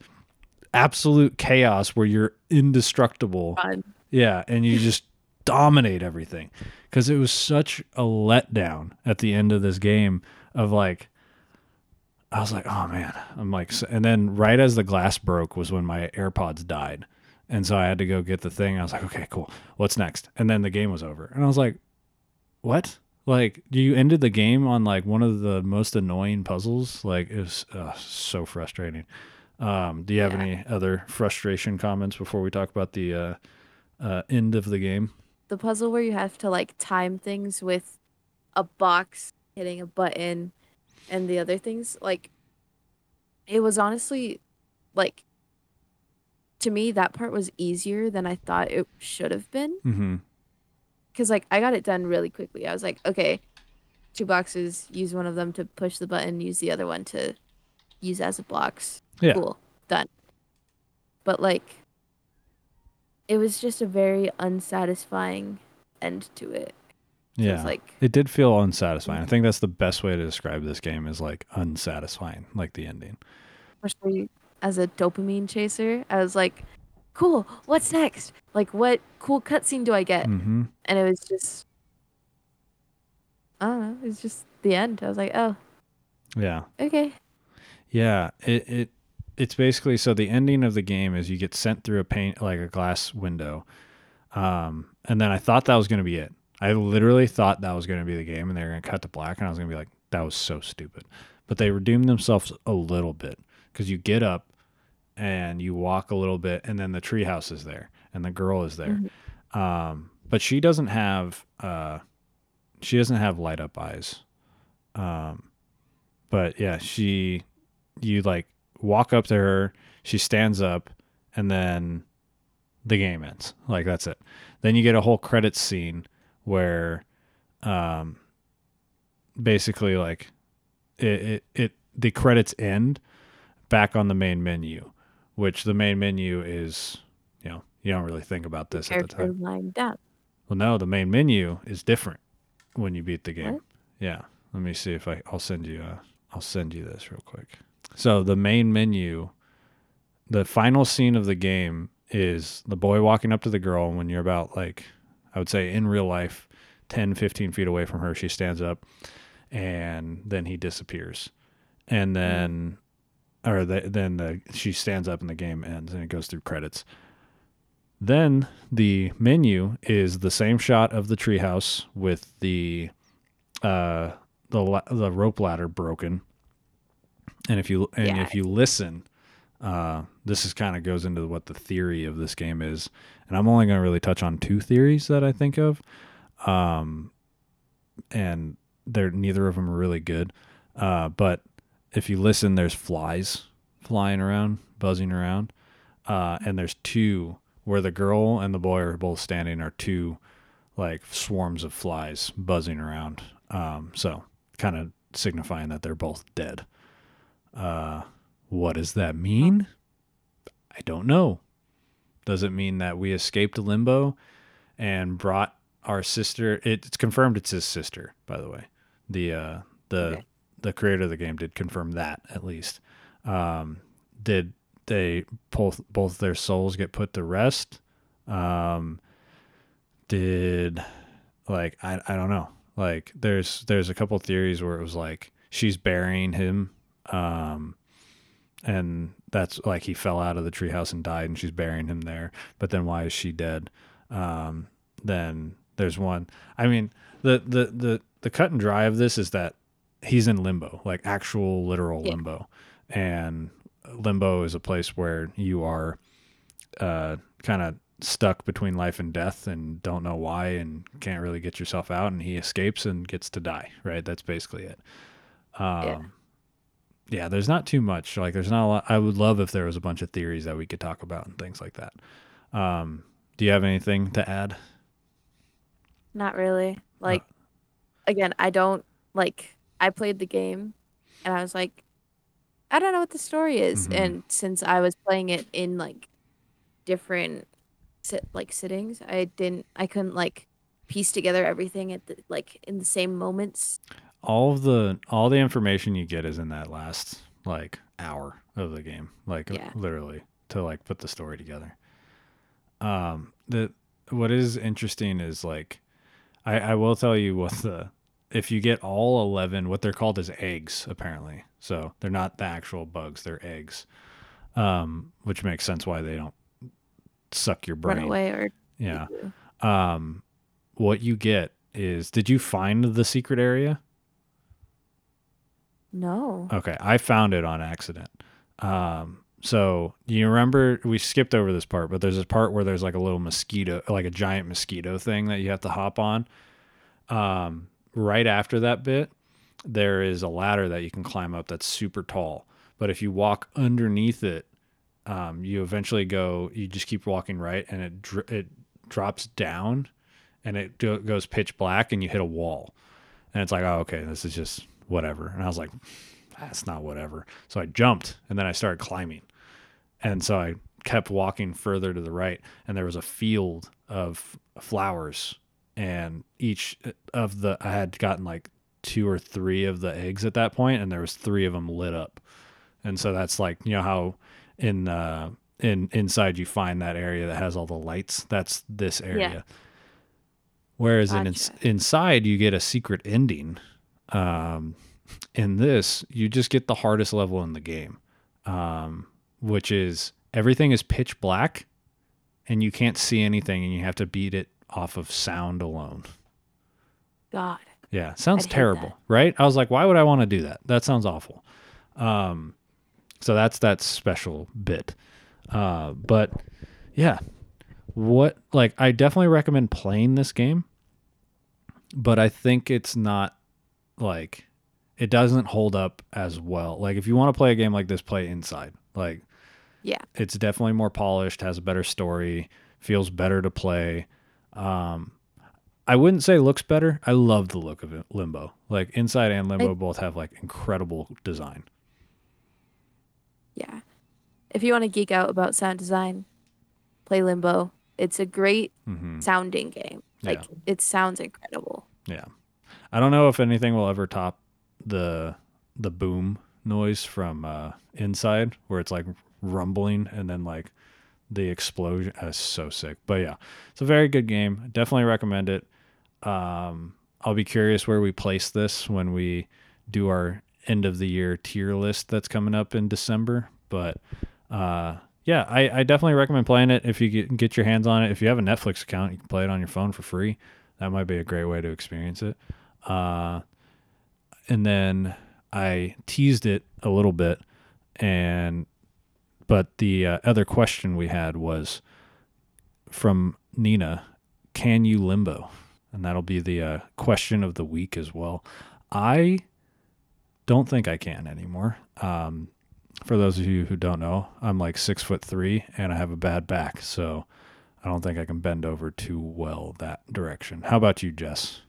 absolute chaos where you're indestructible
Fun.
yeah, and you just dominate everything because it was such a letdown at the end of this game of like I was like, "Oh man." I'm like and then right as the glass broke was when my AirPods died. And so I had to go get the thing. I was like, "Okay, cool. What's next?" And then the game was over. And I was like, "What?" Like you ended the game on like one of the most annoying puzzles. Like it was uh, so frustrating. Um, do you have
Yeah.
any other frustration comments before we talk about the uh, uh, end of the game?
The puzzle where you have to like time things with a box hitting a button and the other things like it was honestly like to me that part was easier than I thought it should have been
Mm-hmm.
Because like I got it done really quickly. I was like, okay, two boxes, use one of them to push the button, use the other one to use as a blocks.
Yeah.
Cool, done. But like, it was just a very unsatisfying end to it. So
Yeah.
it's like
it did feel unsatisfying. I mm-hmm. think that's the best way to describe this game is like unsatisfying, like the ending.
especially as a dopamine chaser, I was like, cool, what's next? Like, what cool cutscene do I get?
Mm-hmm.
And it was just, I don't know, it was just the end. I was like, oh,
Yeah.
okay.
Yeah, it, it it's basically so the ending of the game is you get sent through a paint like a glass window, um, and then I thought that was going to be it. I literally thought that was going to be the game, and they were going to cut to black, and I was going to be like, that was so stupid. But they redeemed themselves a little bit because you get up and you walk a little bit, and then the treehouse is there, and the girl is there, um, but she doesn't have uh, she doesn't have light up eyes. Um, but yeah, she you like walk up to her, she stands up, and then the game ends. Like that's it. Then you get a whole credits scene where um basically like it, it, it the credits end back on the main menu, which the main menu is you know, you don't really think about this at the time.
line down.
Well no, the main menu is different when you beat the game.
What?
Yeah. Let me see if I I'll send you uh I'll send you this real quick. So the main menu the final scene of the game is the boy walking up to the girl and when you're about like I would say in real life 10 15 feet away from her she stands up and then he disappears. And then or the, then the she stands up and the game ends and it goes through credits. Then the menu is the same shot of the treehouse with the uh the the rope ladder broken. And if you and
Yeah.
if you listen, uh this is kind of goes into what the theory of this game is. And I'm only going to really touch on two theories that I think of. Um and they're neither of them are really good. Uh but if you listen there's flies flying around, buzzing around. Uh and there's two where the girl and the boy are both standing are two like swarms of flies buzzing around. Um, so kind of signifying that they're both dead. Uh, what does that mean? I don't know. Does it mean that we escaped limbo and brought our sister? It, it's confirmed it's his sister, by the way. The uh, the
Okay.
The creator of the game did confirm that at least. Um, did they both both their souls get put to rest? Um, did like I I don't know. Like there's there's a couple theories where it was like she's burying him, um, and that's like he fell out of the treehouse and died, and she's burying him there. But then why is she dead? Um, then there's one. I mean the the the the cut and dry of this is that he's in limbo, like actual literal
Yeah.
limbo, and limbo is a place where you are uh, kind of stuck between life and death and don't know why and can't really get yourself out and he escapes and gets to die right that's basically it um
Yeah.
yeah. there's not too much like there's not a lot i would love if there was a bunch of theories that we could talk about and things like that um do you have anything to add
Not really. Like, again, I don't like. I played the game, and I was like, I don't know what the story is.
Mhm.
And since I was playing it in like different sit like sittings, I didn't. I couldn't like piece together everything at the like in the same moments.
all of the all the information you get is in that last like hour of the game like
Yeah.
literally to like put the story together um the what is interesting is like i i will tell you what the if you get all 11 what they're called is eggs apparently so they're not the actual bugs they're eggs um which makes sense why they don't suck your brain
Run away or
yeah um what you get is did you find the secret area
no.
Okay, I found it on accident. Um, so you remember we skipped over this part, but there's this part where there's like a little mosquito, like a giant mosquito thing that you have to hop on. Um, right after that bit, there is a ladder that you can climb up that's super tall. But if you walk underneath it, um, you eventually go. You just keep walking right, and it dr- it drops down, and it do- goes pitch black, and you hit a wall, and it's like, oh, okay, this is just whatever. And I was like, that's not whatever. So I jumped and then I started climbing. And so I kept walking further to the right and there was a field of flowers and each of the I had gotten like two or three of the eggs at that point and there was three of them lit up. And so that's like, you know how in uh in inside you find that area that has all the lights. That's this area. Whereas in ins- inside you get a secret ending um, in this, you just get the hardest level in the game, um, which is everything is pitch black and you can't see anything and you have to beat it off of sound alone.
God.
Yeah, sounds
I'd
terrible, right? I was like, why would I want to do that? That sounds awful. Um, so that's that special bit. Uh, but yeah, what like I definitely recommend playing this game, but I think it's not like it doesn't hold up as well. Like if you want to play a game like this, play inside. Like
Yeah.
it's definitely more polished, has a better story, feels better to play. Um, I wouldn't say looks better. I love the look of it, Limbo. Like Inside and Limbo
I-
both have like incredible design.
Yeah. If you want to geek out about sound design, play Limbo. It's a great
hmm
sounding game. Like
Yeah.
it sounds incredible.
Yeah, I don't know if anything will ever top the the boom noise from uh, Inside, where it's like rumbling and then like the explosion. Uh, so sick. But yeah, it's a very good game. Definitely recommend it. Um, I'll be curious where we place this when we do our end of the year tier list that's coming up in December. But uh, yeah, I, I definitely recommend playing it if you get, get your hands on it. If you have a Netflix account, you can play it on your phone for free. That might be a great way to experience it. Uh, and then I teased it a little bit, and but the uh, other question we had was from Nina, "Can you limbo?" And that'll be the uh, question of the week as well. I don't think I can anymore. Um, for those of you who don't know, I'm like six foot three and I have a bad back, so I don't think I can bend over too well that direction. How about you, Jess?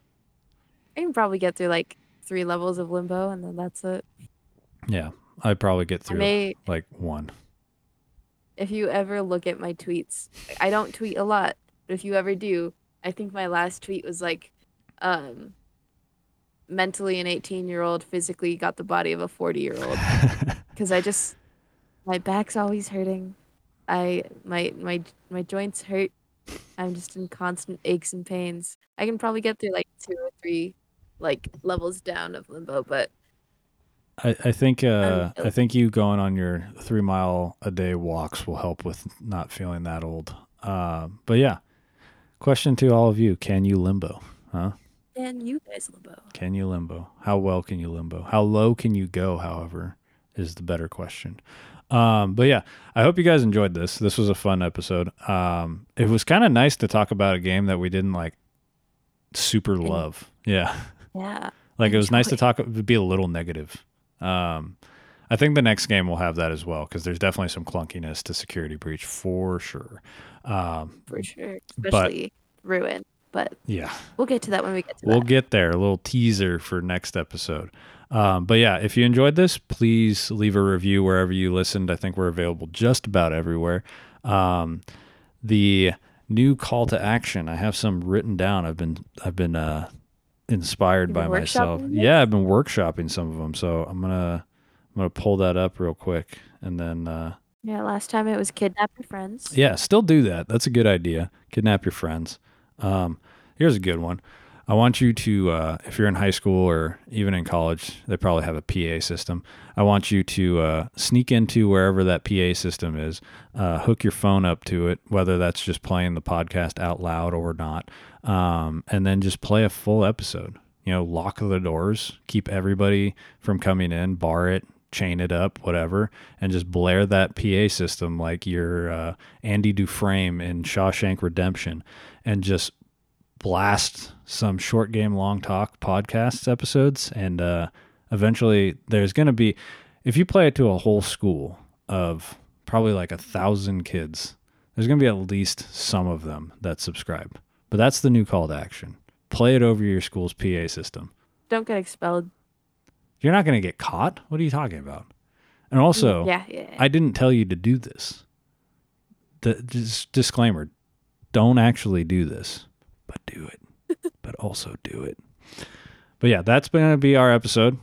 I can probably get through like three levels of limbo and then that's it.
Yeah, I'd probably get through
may
like one.
If you ever look at my tweets, I don't tweet a lot, but if you ever do, I think my last tweet was like, um, mentally an 18 year old physically got the body of a 40 year old. Because (laughs) I just, My back's always hurting. I my my my joints hurt. I'm just in constant aches and pains. I can probably get through like two or three like levels down of limbo, but
I, I think uh,
Um,
I think you going on your three mile a day walks will help with not feeling that old. Uh, but yeah, question to all of you: Can you limbo? Huh?
and you guys limbo.
Can you limbo? How well can you limbo? How low can you go? However, is the better question. Um, but yeah, I hope you guys enjoyed this. This was a fun episode. Um, it was kind of nice to talk about a game that we didn't like super love. Yeah.
Yeah.
Like it was nice to talk, be a little negative. Um, I think the next game will have that as well because there's definitely some clunkiness to Security Breach for sure. Um,
For sure.
But-
Especially ruin. But
yeah,
we'll get to that when we get to
we'll
that.
get there. A little teaser for next episode. Um, but yeah, if you enjoyed this, please leave a review wherever you listened. I think we're available just about everywhere. Um, the new call to action, I have some written down. I've been I've been uh, inspired by myself. Yeah, I've been workshopping some of them. So I'm gonna I'm gonna pull that up real quick and then. Uh,
Yeah, last time it was kidnap your friends.
yeah, still do that. That's a good idea. Kidnap your friends. Um, here's a good one. I want you to, uh, if you're in high school or even in college, they probably have a PA system. I want you to uh, sneak into wherever that PA system is, uh, hook your phone up to it, whether that's just playing the podcast out loud or not, um, and then just play a full episode. You know, lock the doors, keep everybody from coming in, bar it, chain it up, whatever, and just blare that PA system like you're uh, Andy Dufresne in Shawshank Redemption, and just blast some short game long talk podcasts episodes and uh eventually there's going to be if you play it to a whole school of probably like a thousand kids there's going to be at least some of them that subscribe but that's the new call to action play it over your school's pa system
Don't get expelled.
you're not going to get caught what are you talking about and also mm,
yeah, yeah.
I didn't tell you to do this. The just disclaimer: don't actually do this, but do it. (laughs) but also do it. But yeah, that's going to be our episode.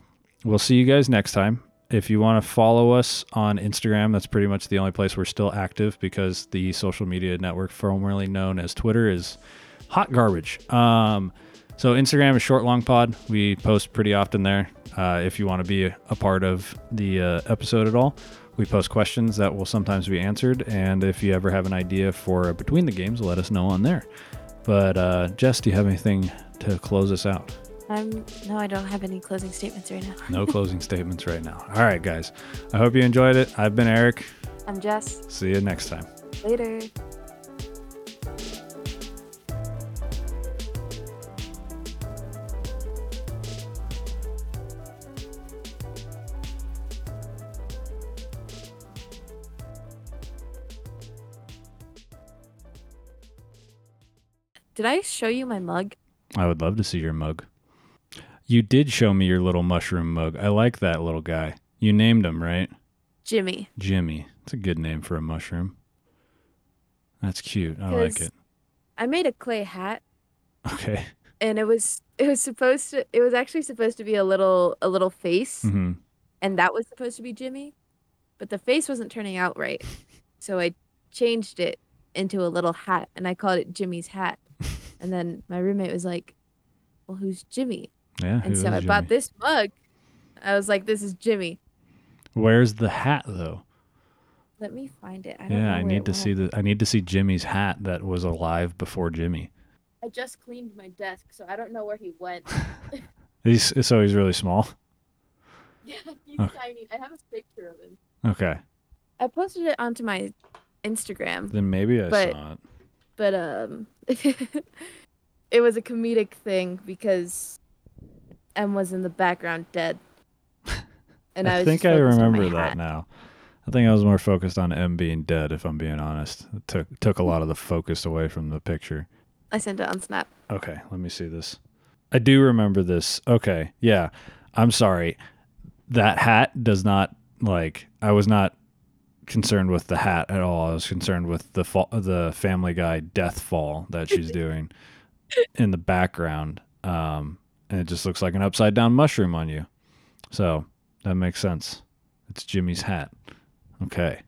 We'll see you guys next time. If you want to follow us on Instagram, that's pretty much the only place we're still active because the social media network formerly known as Twitter is hot garbage. Um, so Instagram is short long pod. We post pretty often there. Uh, if you want to be a, part of the uh, episode at all, we post questions that will sometimes be answered. And if you ever have an idea for between the games, let us know on there. But uh, Jess, do you have anything to close us out?
I'm no, I don't have any closing statements right now.
No (laughs) closing statements right now. All right, guys. I hope you enjoyed it. I've been Eric.
I'm Jess.
See you next time.
Later. Did I show you my mug?
I would love to see your mug. You did show me your little mushroom mug. I like that little guy. You named him, right?
Jimmy.
Jimmy. It's a good name for a mushroom. That's cute. I like it.
I made a clay hat
Okay.
and it was it was supposed to it was actually supposed to be a little a little face
hmm
and that was supposed to be Jimmy, but the face wasn't turning out right. So I changed it into a little hat and I called it Jimmy's hat. And then my roommate was like, "Well, who's Jimmy?"
Yeah.
And so
is
I bought this mug. I was like, "This is Jimmy."
Where's the hat though?
Let me find it. I don't
Yeah,
know
I need
it
to see the I need to see Jimmy's hat that was alive before Jimmy.
I just cleaned my desk, so I don't know where he went. (laughs)
He's so he's really small. (laughs)
yeah, he's
Okay.
tiny. I have a picture of him.
Okay.
I posted it onto my Instagram.
Then maybe I
But-
saw it.
But um (laughs) it was a comedic thing because M was in the background dead. (laughs) And I,
I
was
think I
focused on my
remember that
hat.
now. I think I was more focused on M being dead, if I'm being honest. It took took a lot of the focus away from the picture.
I sent it on Snap.
Okay, let me see this. I do remember this. Okay, yeah. I'm sorry. That hat does not like. I was not concerned with the hat at all. I was concerned with the fall, the Family Guy death fall that she's (laughs) doing in the background. Um, and it just looks like an upside down mushroom on you. So that makes sense. It's Jimmy's hat. Okay.